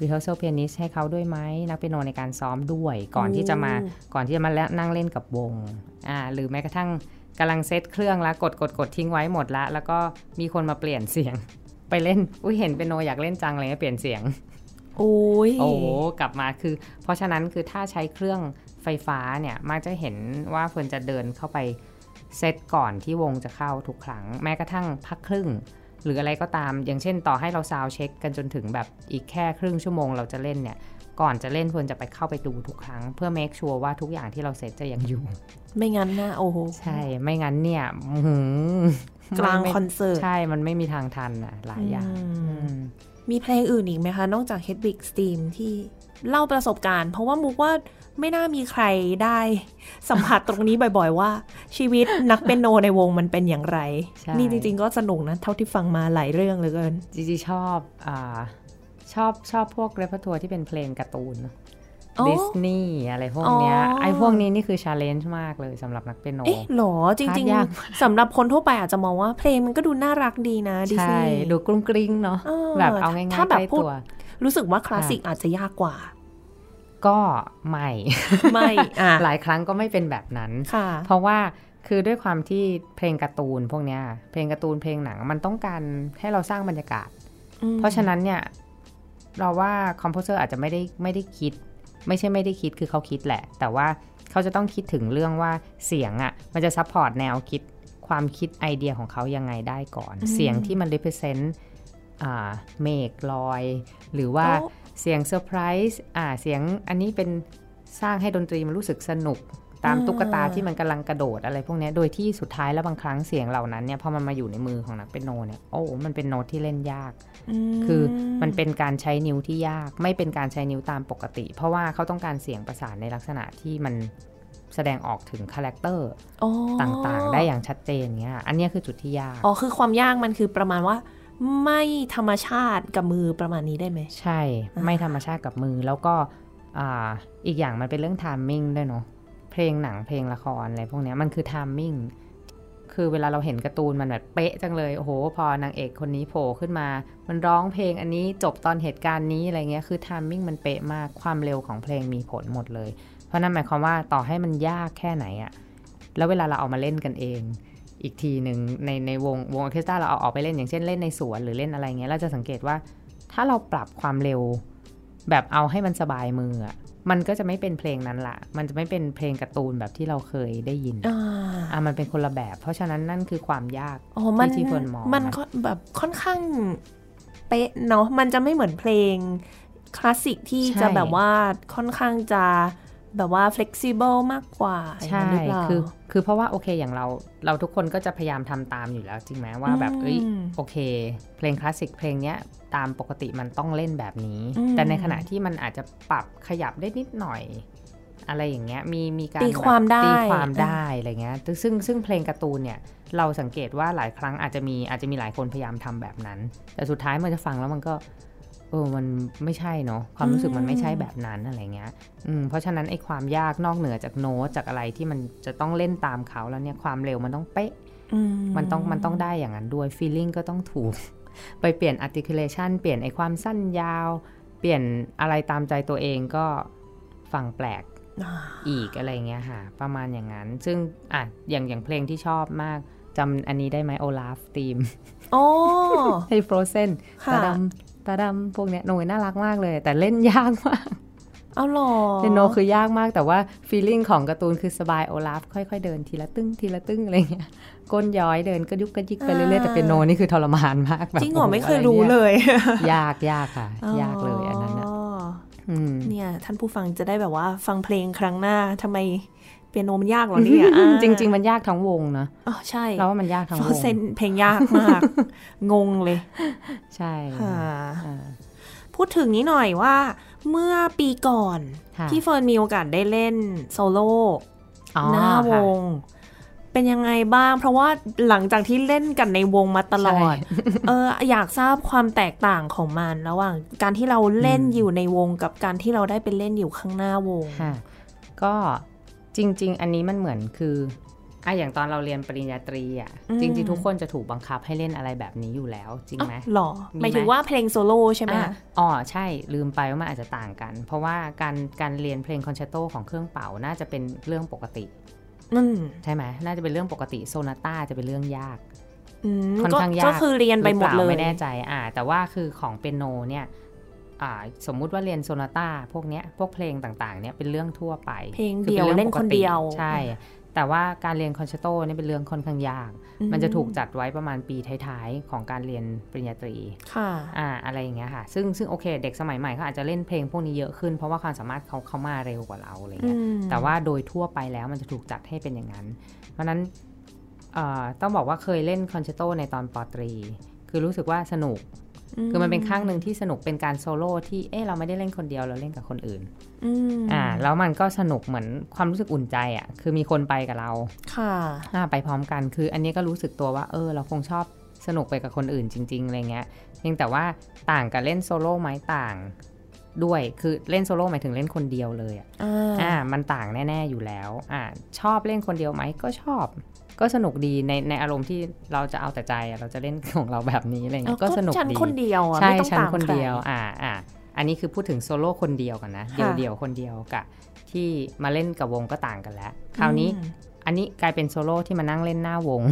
rehearsal pianist ให้เขาด้วยไหมนักเปียโนในการซ้อมด้วย ก่อนที่จะมาก่อนที่จะมาแล้วนั่งเล่นกับวงอ่าหรือแม้กระทั่งกำลังเซตเครื่องแล้วกดกดกดทิ้งไว้หมดละ แล้วก็มีคนมาเปลี่ยนเสียง ไปเล่นอุ้ยเห็นเปียโนอยากเล่นจังเลยเปลี่ยนเสียงโอ้ยโอ้โหกลับมาคือ เพราะฉะนั้นคือถ้าใช้เครื่องไฟฟ้าเนี่ยมักจะเห็นว่าเฟิร์นจะเดินเข้าไปเซตก่อนที่วงจะเข้าทุกครั้ง แม้กระทั่งพักครึ่ง หรืออะไรก็ตาม อย่างเช่นต่อให้เรา soundcheck กันจนถึงแบบอีกแค่ครึ่งชั่วโมงเราจะเล่นเนี่ย ก่อนจะเล่นเฟิร์นจะไปเข้าไปดูทุกครั้ง เพื่อ make sure ว่าทุกอย่างที่เราเซตจะยังอยู่ ไม่งั้นนะโอ้โห ใช่ ไม่งั้นเนี่ยอื้อหือกลางไม่คอนเสิร์ต ใช่ มันไม่มีทางทันอะหลายอย่างอืมอืมมีเพลงอื่นอีกไหมคะ นอกจาก h e a d b i g Steam ที่ เล่าประสบการณ์ เพราะว่ามุกว่าไม่น่ามีใครได้สัมผัสตรงนี้บ่อยๆ ว่า ชีวิตนักเปียโนในวงมันเป็นอย่างไรใช่นี่จริง ๆ ก็สนุกนะเท่าที่ฟังมาหลายเรื่องเหลือเกินจริงๆชอบอ่าชอบชอบพวก repertoire ที่เป็นเพลงการ์ตูนอ๋อดิสนีย์อะไรพวกเนี้ยอ๋อไอ้พวกนี้นี่คือ challenge มากเลยสำหรับนักเปียโนเอ๊ะหรอจริง part ยากๆสำหรับคนทั่วไปอาจจะมองว่าเพลงมันก็ดูน่ารักดีนะใช่ ดิสนีย์ดูกรุ้งกริ้งเนาะเออแบบเอาง่ายๆถ้าแบบใกล้พูดตัว รู้สึกว่าคลาสสิกอาจจะยากกว่า ก็ไม่ไม่อะหลายครั้งก็ไม่เป็นแบบนั้นค่ะเพราะว่าคือด้วยความที่เพลงการ์ตูนพวกเนี้ย เพลงการ์ตูนเพลงหนังมันต้องการให้เราสร้างบรรยากาศอืมเพราะฉะนั้นเนี่ย เราว่า composer อาจจะไม่ได้ไม่ได้คิด ไม่ใช่ไม่ได้คิดคือเขาคิดแหละ แต่ว่าเขาจะต้องคิดถึงเรื่องว่าเสียงอะ่ะ มันจะ support แนวคิดความคิดไอเดียของเขายังไงได้ก่อน เสียงที่มัน represent อ่า เมฆลอย หรือว่าโอ้เสียงเซอร์ไพรส์อ่าเสียงอันนี้เป็นสร้างให้ดนตรีมันรู้สึกสนุกตามอ่าตุ๊กตาที่มันกำลังกระโดดอะไรพวกเนี้ยโดยที่สุดท้ายแล้วบางครั้งเสียงเหล่านั้นเนี่ยพอมันมาอยู่ในมือของนักเปียโนเนี่ยโอ้มันเป็นโน้ตที่เล่นยากคือมันเป็นการใช้นิ้วที่ยาก ไม่เป็นการใช้นิ้วตามปกติ เพราะว่าเขาต้องการเสียงประสานในลักษณะที่มันแสดงออกถึง characterร์อ๋อต่างๆ ได้อย่างชัดเจนเงี้ยอันเนี้ยคือจุดที่ยากอ๋อคือความยากมันคือประมาณว่า ไม่ธรรมชาติกับมือประมาณนี้ได้ไหม ใช่ ไม่ธรรมชาติกับมือ แล้วก็อ่าอีกอย่างมันเป็นเรื่อง timing ด้วยเนาะเพลงหนังเพลงละครอะไรพวกเนี้ยมันคือ timingคือเวลาเราเห็นการ์ตูนมันแบบเป๊ะจังเลยโอ้โห พอนางเอกคนนี้โผล่ขึ้นมา มันร้องเพลงอันนี้จบตอนเหตุการณ์นี้อะไรเงี้ยคือทามมิ่งมันเป๊ะมากความเร็วของเพลงมีผลหมดเลย เพราะนั่นหมายความว่าต่อให้มันยากแค่ไหนอะแล้วเวลาเราเอามาเล่นกันเอง อีกทีหนึ่งในในวงวงออเคสตราเราเอาออกไปเล่นอย่างเช่นเล่นในสวนหรือเล่นอะไรเงี้ยเราจะสังเกตว่า ถ้าเราปรับความเร็ว แบบเอาให้มันสบายมืออะมันก็จะไม่เป็นเพลงนั้นละมันจะไม่เป็นเพลงการ์ตูนแบบที่เราเคยได้ยินอ่าอะมันเป็นคนละแบบ เพราะฉะนั้นนั่นคือความยากอ๋อมันที่ที่เฟิร์นมองมันนะก็แบบค่อนข้างเป๊ะเนาะมันจะไม่เหมือนเพลงคลาสสิกที่จะแบบว่าค่อนข้างจะ แบบว่า flexible มากกว่าอย่างใช่นั้นหรือเปล่าคือ คือเพราะว่าโอเคอย่างเรา เราทุกคนก็จะพยายามทำตามอยู่แล้วจริงไหมว่าแบบอืมเอ้ย โอเค เพลงคลาสสิกเพลงเนี้ยตามปกติมันต้องเล่นแบบนี้อืมแต่ในขณะที่มันอาจจะปรับขยับได้นิดหน่อย อะไรอย่างเงี้ย มี มีการตีความได้แบบตีความได้อะไรเงี้ย ซึ่ง ซึ่งเพลงการ์ตูนเนี่ย เราสังเกตว่าหลายครั้งอาจจะมี อาจจะมีหลายคนพยายามทำแบบนั้น แต่สุดท้ายมันจะฟังแล้วมันก็ เออมันไม่ใช่เนาะความรู้สึกมันไม่ใช่แบบนั้นอะไรเงี้ยอืมเพราะฉะนั้นไอ้ความยากนอกเหนือจากโน้ตจากอะไรที่มันจะต้องเล่นตามเขาแล้วเนี่ยความเร็วมันต้องเป๊ะอืมันต้องมันต้องได้อย่างนั้นด้วย feeling ก็ต้องถูก ไปเปลี่ยน articulation เปลี่ยนไอ้ความสั้นยาว เปลี่ยนอะไรตามใจตัวเองก็ฟังแปลกอ่าอีกอะไรเงี้ยค่ะ ประมาณอย่างนั้น ซึ่งอะอย่างอย่างเพลงที่ชอบมากจำอันนี้ได้ไหมโอลาฟทีมโอ้ให้ Frozen ค่ะตาดำ ตาดำพวกเนี้ยโนยน่ารักมากเลย แต่เล่นยากมากเอาหรอเปียโนคือยากมากแต่ว่า feeling ของการ์ตูนคือสบายโอลาฟค่อยๆเดินทีละตึ้งทีละตึ้งอะไรเงี้ยก้นย้อยเดินก็ยุกกระยิกไปเรื่อยๆแต่เปียโนนี่คือทรมานมากแบบจริงเหรอโโไม่เคยรู้เลย ยากยากค่ะ ยากเลยอันนั้นนะอ๋ออืมเนี่ยท่านผู้ฟังจะได้แบบว่าฟังเพลงครั้งหน้าทำไม เปียโนมันยากเหรอเนี่ยอ่าจริง ๆ มันยากทั้งวงนะอ๋อใช่เราว่ามันยากทั้งโฟวงเซนเพลงยากมาก งงเลย ใช่ค่ะอ่าพูดถึงนี้หน่อยว่าเมื่อปีก่อนค่ะที่เฟิร์นมีโอกาสได้เล่นโซโล่อ๋อหน้าวค่ะงเป็นยังไงบ้าง เพราะว่าหลังจากที่เล่นกันในวงมาตลอด เอออยากทราบความแตกต่างของมันระหว่างการที่เราเล่นอืมอยู่ในวงกับการที่เราได้ไปเล่นอยู่ข้างหน้าวงค่ะก็ จริง ๆ อันนี้มันเหมือนคืออะอย่างตอนเราเรียนปริญญาตรีอะอืมจริง ๆ ทุกคนจะถูกบังคับให้เล่นอะไรแบบนี้อยู่แล้ว จริงไหมอ้าวหรอมีไหมหมายถึงว่าเพลงโซโล่ใช่ไหมอะอ๋อใช่ลืมไปว่ามันอาจจะต่างกัน เพราะว่าการการเรียนเพลงคอนแชตโตของเครื่องเป่าน่าจะเป็นเรื่องปกติอืมใช่ไหมน่าจะเป็นเรื่องปกติโซนาต้าจะเป็นเรื่องยากอืมค่อนก็ข้างยากก็คือเรียนไปหมดรือเลปายไม่แน่ใจอ่า แต่ว่าคือของเปียโนเนี่ยอ่า สมมุติว่าเรียนโซนาต้าพวกเนี้ยพวกเพลงต่างๆเนี่ยเป็นเรื่องทั่วไป เพลงคือเดียวป็เล่นรื่องคนปกติเดียวใช่ แต่ว่าการเรียนคอนแชตโตเนี่ยเป็นเรื่องค่อนข้างยาก มันจะถูกจัดไว้ประมาณปีท้ายๆ ของการเรียนปริญญาตรีค่ะอ่าอะไรอย่างเงี้ยค่ะซึ่งซึ่งโอเค เด็กสมัยใหม่เขาอาจจะเล่นเพลงพวกนี้เยอะขึ้น เพราะว่าความสามารถเขาเขามาเร็วกว่าเราอะไรอืเงี้ยมแต่ว่าโดยทั่วไปแล้วมันจะถูกจัดให้เป็นอย่างนั้น เพราะฉะนั้นเอ่อต้องบอกว่าเคยเล่นคอนแชร์โตในตอนปอตรี คือรู้สึกว่าสนุก คือมันเป็นครั้งหนึ่งที่สนุกเป็นการโซโล่ที่เอ๊ะเราไม่ได้เล่นคนเดียวเราเล่นกับคนอื่นอืมอ่าแล้วมันก็สนุกเหมือนความรู้สึกอุ่นใจอะ คือมีคนไปกับเรา ค่ะอ่าไปพร้อมกันคือ อันนี้ก็รู้สึกตัวว่า เออ เราคงชอบสนุกไปกับคนอื่นจริง ๆอะไรเงี้ยเพียงแต่ว่าต่างกับเล่นโซโล่ไหมต่างด้วยคือเล่นโซโล่หมายถึงเล่นคนเดียวเลยอะอ่าอ่ามันต่างแน่ ๆอยู่แล้ว อ่าชอบเล่นคนเดียวไหมก็ชอบ ก็สนุกดีในในอารมณ์ที่เราจะเอาแต่ใจอะเราจะเล่นของเราแบบนี้อะไรเงี้ยก็สนุกฉันดีคนเดียวอะใช่ไม่ต้องฉันตามคนใรเดียวอ่าอ่าอันนี้คือพูดถึงโซโล่คนเดียวกันนะเดียวค่ะเดียวคนเดียวกับที่มาเล่นกับวงก็ต่างกันแล้ว คราวนี้อืมอันนี้กลายเป็นโซโล่ที่มานั่งเล่นหน้าวง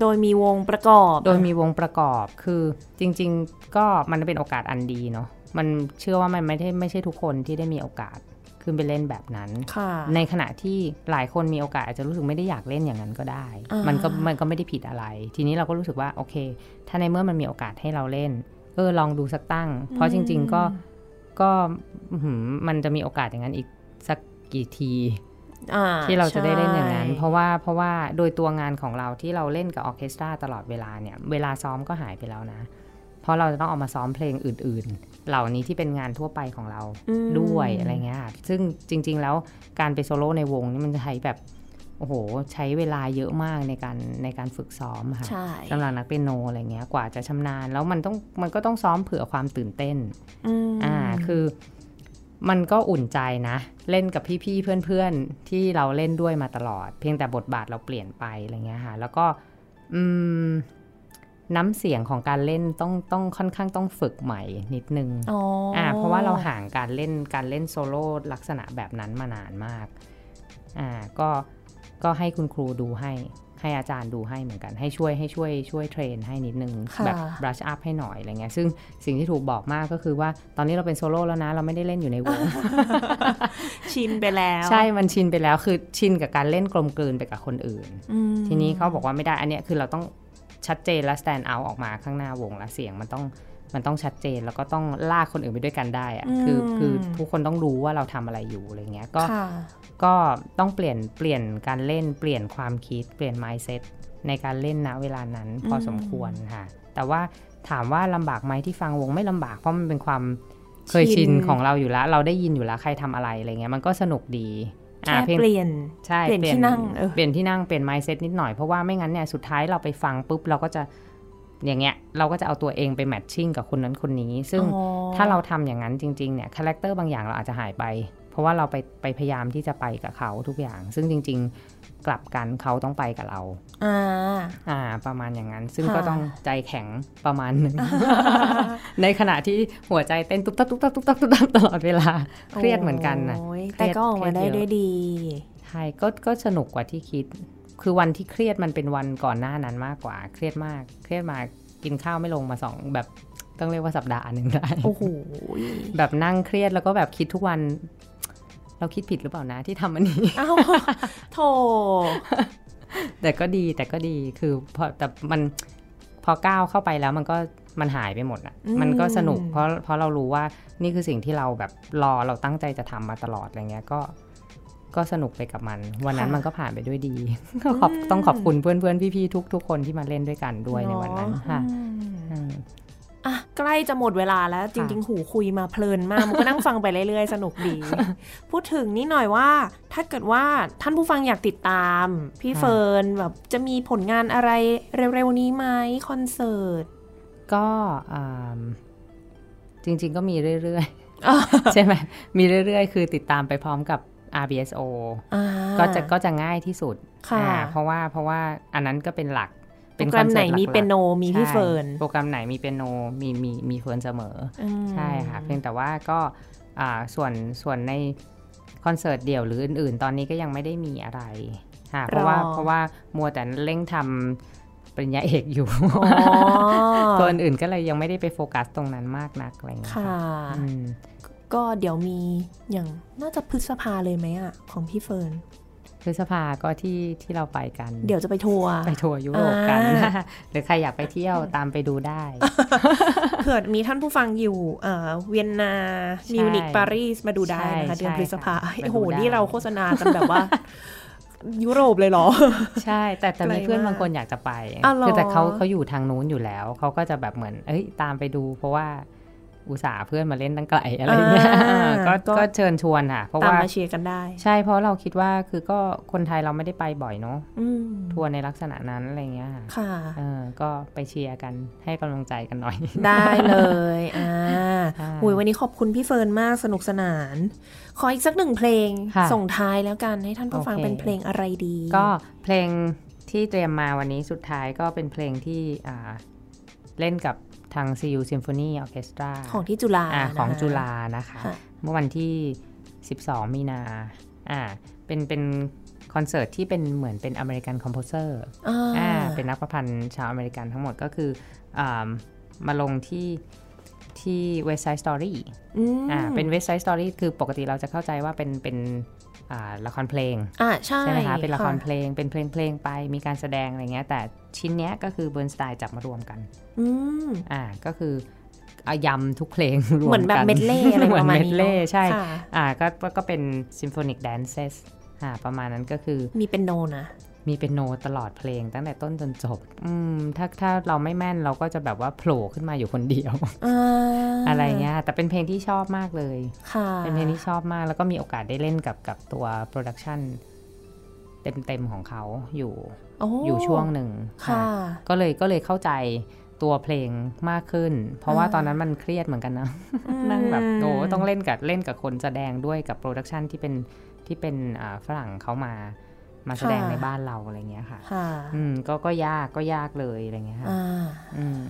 โดยมีวงประกอบ โดยมีวงประกอบคือจริง ๆ ก็มันเป็นโอกาสอันดีเนาะมันเชื่อว่ามันไม่ได้ไม่ใช่ทุกคนที่ได้มีโอกาส ขึ้นไปเล่นแบบนั้นค่ะในขณะที่หลายคนมีโอกาสอาจจะรู้สึกไม่ได้อยากเล่นอย่างนั้นก็ได้อ่ามัมันก็มันก็ไม่ได้ผิดอะไร ทีนี้เราก็รู้สึกว่าโอเค ถ้าในเมื่อมันมีโอกาสให้เราเล่น เออลองดูสักตั้ง เพราะจริง ๆก็ก็อื้อหือมันจะมีโอกาสอย่างนั้นอีกสักกี่ทีอ่าที่เราจะได้เล่นอย่างนั้นใช่เพราะว่าเพราะว่าโดยตัวงานของเราที่เราเล่นกับออร์เคสตราตลอดเวลาเนี่ย เวลาซ้อมก็หายไปแล้วนะ เพราะเราจะต้องเอามาซ้อมเพลงอื่นๆ เหล่านี้ที่เป็นงานทั่วไปของเราอืมด้วยอะไรเงี้ยค่ะซึ่งจริง ๆ แล้วการไปโซโล่ในวงนี่มันจะใช้แบบโอ้โห ใช้เวลาเยอะมากในการในการฝึกซ้อมอะค่ะใช่สำหรับนักเปียโนอะไรเงี้ยกว่าจะชำนาญ แล้วมันต้องมันก็ต้องซ้อมเผื่อความตื่นเต้นอืมอ่าคือมันก็อุ่นใจนะ เล่นกับพี่ๆเพื่อนๆ ที่เราเล่นด้วยมาตลอด เพียงแต่บทบาทเราเปลี่ยนไปอะไรเงี้ยค่ะ แล้วก็อืม น้ำเสียงของการเล่นต้องต้องค่อนข้างต้องฝึกใหม่นิดนึงอ๋ออ่าเพราะว่าเราห่างการเล่นการเล่นโซโล่ลักษณะแบบนั้นมานานมากอ่าก็ก็ให้คุณครูดูให้ให้อาจารย์ดูให้เหมือนกันให้ช่วยให้ช่วยช่วย train ให้นิดนึงค่ะแบบ brush up ให้หน่อยอะไรเงี้ยซึ่งสิ่งที่ถูกบอกมากก็คือว่าตอนนี้เราเป็นโซโล่แล้วนะ เราไม่ได้เล่นอยู่ในวง ชินไปแล้ว ใช่มันชินไปแล้วคือชินกับการเล่นกลมกลืนไปกับคนอื่นอืมทีนี้เขาบอกว่าไม่ได้อันเนี้ยคือเราต้อง ชัดเจนและ stand out ออกมาข้างหน้าวงและเสียงมันต้องมันต้องชัดเจนแล้วก็ต้องลากคนอื่นไปด้วยกันได้อะคือคือทุกคนต้องรู้ว่าเราทำอะไรอยู่อะไรเงี้ยก็ค่ะก็ต้องเปลี่ยนเปลี่ยนการเล่นเปลี่ยนความคิดเปลี่ยน mindset ในการเล่นณเวลานั้นพอสมควรค่ะแต่ว่าถามว่าลำบากไหมที่ฟังวงไม่ลำบากเพราะมันเป็นความเคยชิชินนของเราอยู่แล้ว เราได้ยินอยู่แล้วใครทำอะไรอะไรเงี้ยมันก็สนุกดี แค่อ่าเพียงเปลี่ยนใช่เปลี่ยนที่นั่งเออเปลี่ยนที่นั่งเปลี่ยน mindset นิดหน่อยเพราะว่าไม่งั้นเนี่ยสุดท้ายเราไปฟังปุ๊บเราก็จะอย่างเงี้ยเราก็จะเอาตัวเองไป matching กับคนนั้นคนนี้ ซึ่งอ๋อถ้าเราทำอย่างนั้นจริงๆเนี่ย character บางอย่างเราอาจจะหายไป เพราะว่าเราไปไปพยายามที่จะไปกับเขาทุกอย่าง ซึ่งจริง ๆ กลับกันเขาต้องไปกับเรา อ่า อ่า ประมาณอย่างนั้น ซึ่งค่ะก็ต้องใจแข็งประมาณหนึ่ง ในขณะที่หัวใจเต้นตุ๊บตับตุ๊บตับตุ๊บตับตุ๊บตับตลอดเวลา เครียดเหมือนกันนะโอ้ยเครีแต่ยดก็ออกมาเครีได้ยดเยอะด้วยดี ใช่ ก็ ก็สนุกกว่าที่คิด คือวันที่เครียดมันเป็นวันก่อนหน้านั้นมากกว่า เครียดมาก เครียดมากินข้าวไม่ลงมาสองแบบต้องเรียกว่าสัปดาห์หนึ่งได้ โอ้โห แบบนั่งเครียดแล้วก็แบบคิดทุกวัน เราคิดผิดหรือเปล่านะที่ทำอันนี้อ้าวโถแต่ก็ดีแต่ก็ดีคือพอแต่มันพอก้าวเข้าไปแล้วมันก็มันหายไปหมดอะอืมมันก็สนุกเพราะเพราะเรารู้ว่านี่คือสิ่งที่เราแบบรอเราตั้งใจจะทำมาตลอดอะไรเงี้ยก็ก็สนุกไปกับมัน วันนั้นมันก็ผ่านไปด้วยดีก็ขอบต้องขอบคุณเพื่อนเพื่อนๆพี่ๆทุกทุกคนที่มาเล่นด้วยกันด้วยในวันนั้นค่ะ อืมอืมอะใกล้จะหมดเวลาแล้ว จริง ๆ หูคุยมาเพลินมากมันก็นั่งฟังไปเรื่อยๆ สนุกดี พูดถึงนี่หน่อยว่า ถ้าเกิดว่าท่านผู้ฟังอยากติดตาม พี่ค่ะเฟิร์นแบบจะมีผลงานอะไรเร็ว ๆ นี้ไหมคอนเสิร์ต ก็อ่าจริง ๆ ก็มีเรื่อยๆใช่ไหมมีเรื่อย ๆ คือติดตามไปพร้อมกับ RBSO อ่าก็จะก็จะง่ายที่สุดค่ะอ่าเพราะว่าเพราะว่าอันนั้นก็เป็นหลัก โปรแกรมไหนมีคอสิร์ตหลักๆเปียโนมีพี่ใช่เฟิร์นโปรแกรมไหนมีเปียโนมีมีมีเฟิร์นเสมออืมใช่ค่ะเพียงแต่ว่าก็อ่าส่วนส่วนในคอนเสิร์ตเดี่ยวหรืออื่น ๆ ตอนนี้ก็ยังไม่ได้มีอะไรค่ะเพราะว่าเพราะว่ามัวแต่เร่งทำปริญญาเอกอยู่อ๋อตัวอื่นๆก็เลยยังไม่ได้ไปโฟกัสตรงนั้นมากนักอะไรเงี้ยค่ะอืมก็เดี๋ยวมีอย่างน่าจะพฤษภาเลยไหมอะของพี่เฟิร์น พฤษภาก็ที่ที่เราไปกัน เดี๋ยวจะไปทัวร์ไปทัวร์ยุโรปกันอ่าหรือใครอยากไปเที่ยวตามไปดูได้เผื่อมีท่านผู้ฟังอยู่เอ่อเวียนนาใช่มิวนิกปารีสมาดูได้นะคะใช่เดือนพฤษภาใช่ค่ะโอ้โหมาดูได้นี่เราโฆษณากันแบบว่ายุโรปเลยเหรอ ใช่ แต่แต่มีไกลเพื่อนมากบางคนอยากจะไปอ้าวเหรอคือแต่เขาเขาอยู่ทางนู้นอยู่แล้ว เขาก็จะแบบเหมือน เอ้ยตามไปดู เพราะว่า อุตส่าห์เพื่อนมาเล่นตั้งไกลอะไรเงี้ยอ่าก็ก็ก็เชิญชวนค่ะเพราะตามว่ามาเชียร์กันได้ ใช่เพราะเราคิดว่าคือก็คนไทยเราไม่ได้ไปบ่อยเนาะอืมทัวร์ในลักษณะนั้นอะไรเงี้ยค่ะค่ะเออก็ไปเชียร์กันให้กำลังใจกันหน่อย ได้เลยอ่าค่ะหุยวันนี้ขอบคุณพี่เฟิร์นมากสนุกสนาน ขออีกสักหนึ่งเพลงค่ะส่งท้ายแล้วกันให้ท่านผู้ฟังโอเคเป็นเพลงอะไรดี ก็เพลงที่เตรียมมาวันนี้สุดท้ายก็เป็นเพลงที่อ่าเล่นกับ ทาง CU Symphony Orchestra ของที่จุฬาอ่านะคะของจุฬานะคะค่ะเมื่อวันที่ 12 มีนาอ่าเป็นเป็นคอนเสิร์ตที่เป็นเหมือนเป็น American composer อ่าอ่าเป็นนักประพันธ์ชาวอเมริกันทั้งหมดก็คือเอามาลงที่ที่ West Side Story อืมอ่าเป็น West Side Story คือปกติเราจะเข้าใจว่าเป็นเป็นอ่า ละครเพลงอ่าใช่ใช่ไหมคะเป็นละครค่ะเพลงเป็นเพลงเพลงไปมีการแสดงอะไรเงี้ยแต่ชิ้นเนี้ยก็คือ Bernstein จับมารวมกันอืมอ่าก็คือเอายำทุกเพลงรวมกันเหมือนแบบเมดเล่อะไรเหมือนระมาณเมดนี้เนอะใช่ค่ะอ่าก็ก็เป็น symphonic dances อ่าประมาณนั้นก็คือมีเปียโนนะ มีเปียโนตลอดเพลงตั้งแต่ต้นจนจบ อืมถ้าถ้าเราไม่แม่นเราก็จะแบบว่าโผล่ขึ้นมาอยู่คนเดียวอ่าอะไรเงี้ยแต่เป็นเพลงที่ชอบมากเลยค่ะเป็นเพลงที่ชอบมาก แล้วก็มีโอกาสได้เล่นกับกับตัว production เต็มๆของเขาอยู่โอ้อยู่ช่วงหนึ่งค่ะ ก็เลยก็เลยเข้าใจตัวเพลงมากขึ้น เพราะว่าอ่าตอนนั้นมันเครียดเหมือนกันนะอืมนั่งแบบโอ้ต้องเล่นกับเล่นกับคนแสดงด้วยกับโปรดักชันที่เป็นที่เป็นอ่าฝรั่งเขามา มาแสดงค่ะในบ้านเราอะไรเงี้ยค่ะค่ะ อืมก็ก็ยากก็ยากเลยอะไรเงี้ยค่ะอ่าอืม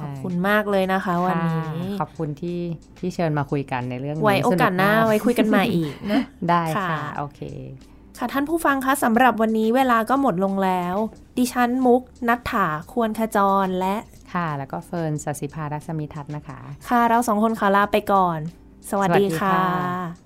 ขอบใช่คุณมากเลยนะคะ วันนี้ค่ะขอบคุณที่ที่เชิญมาคุยกันในเรื่องนี้ไว้โอกาสหน้าสกมไว้คุยกันใหม่อีกนะได้ค่ะค่ะโอเค ค่ะท่านผู้ฟังคะสำหรับวันนี้เวลาก็หมดลงแล้ว ดิฉันมุกนัฐถาควรขจรและค่ะ แล้วก็เฟิร์นสศิภารักษมิทัศน์นะคะ ค่ะเราสองคนขอลาไปก่อน สวัสดีสวัสดีค่ะค่ะ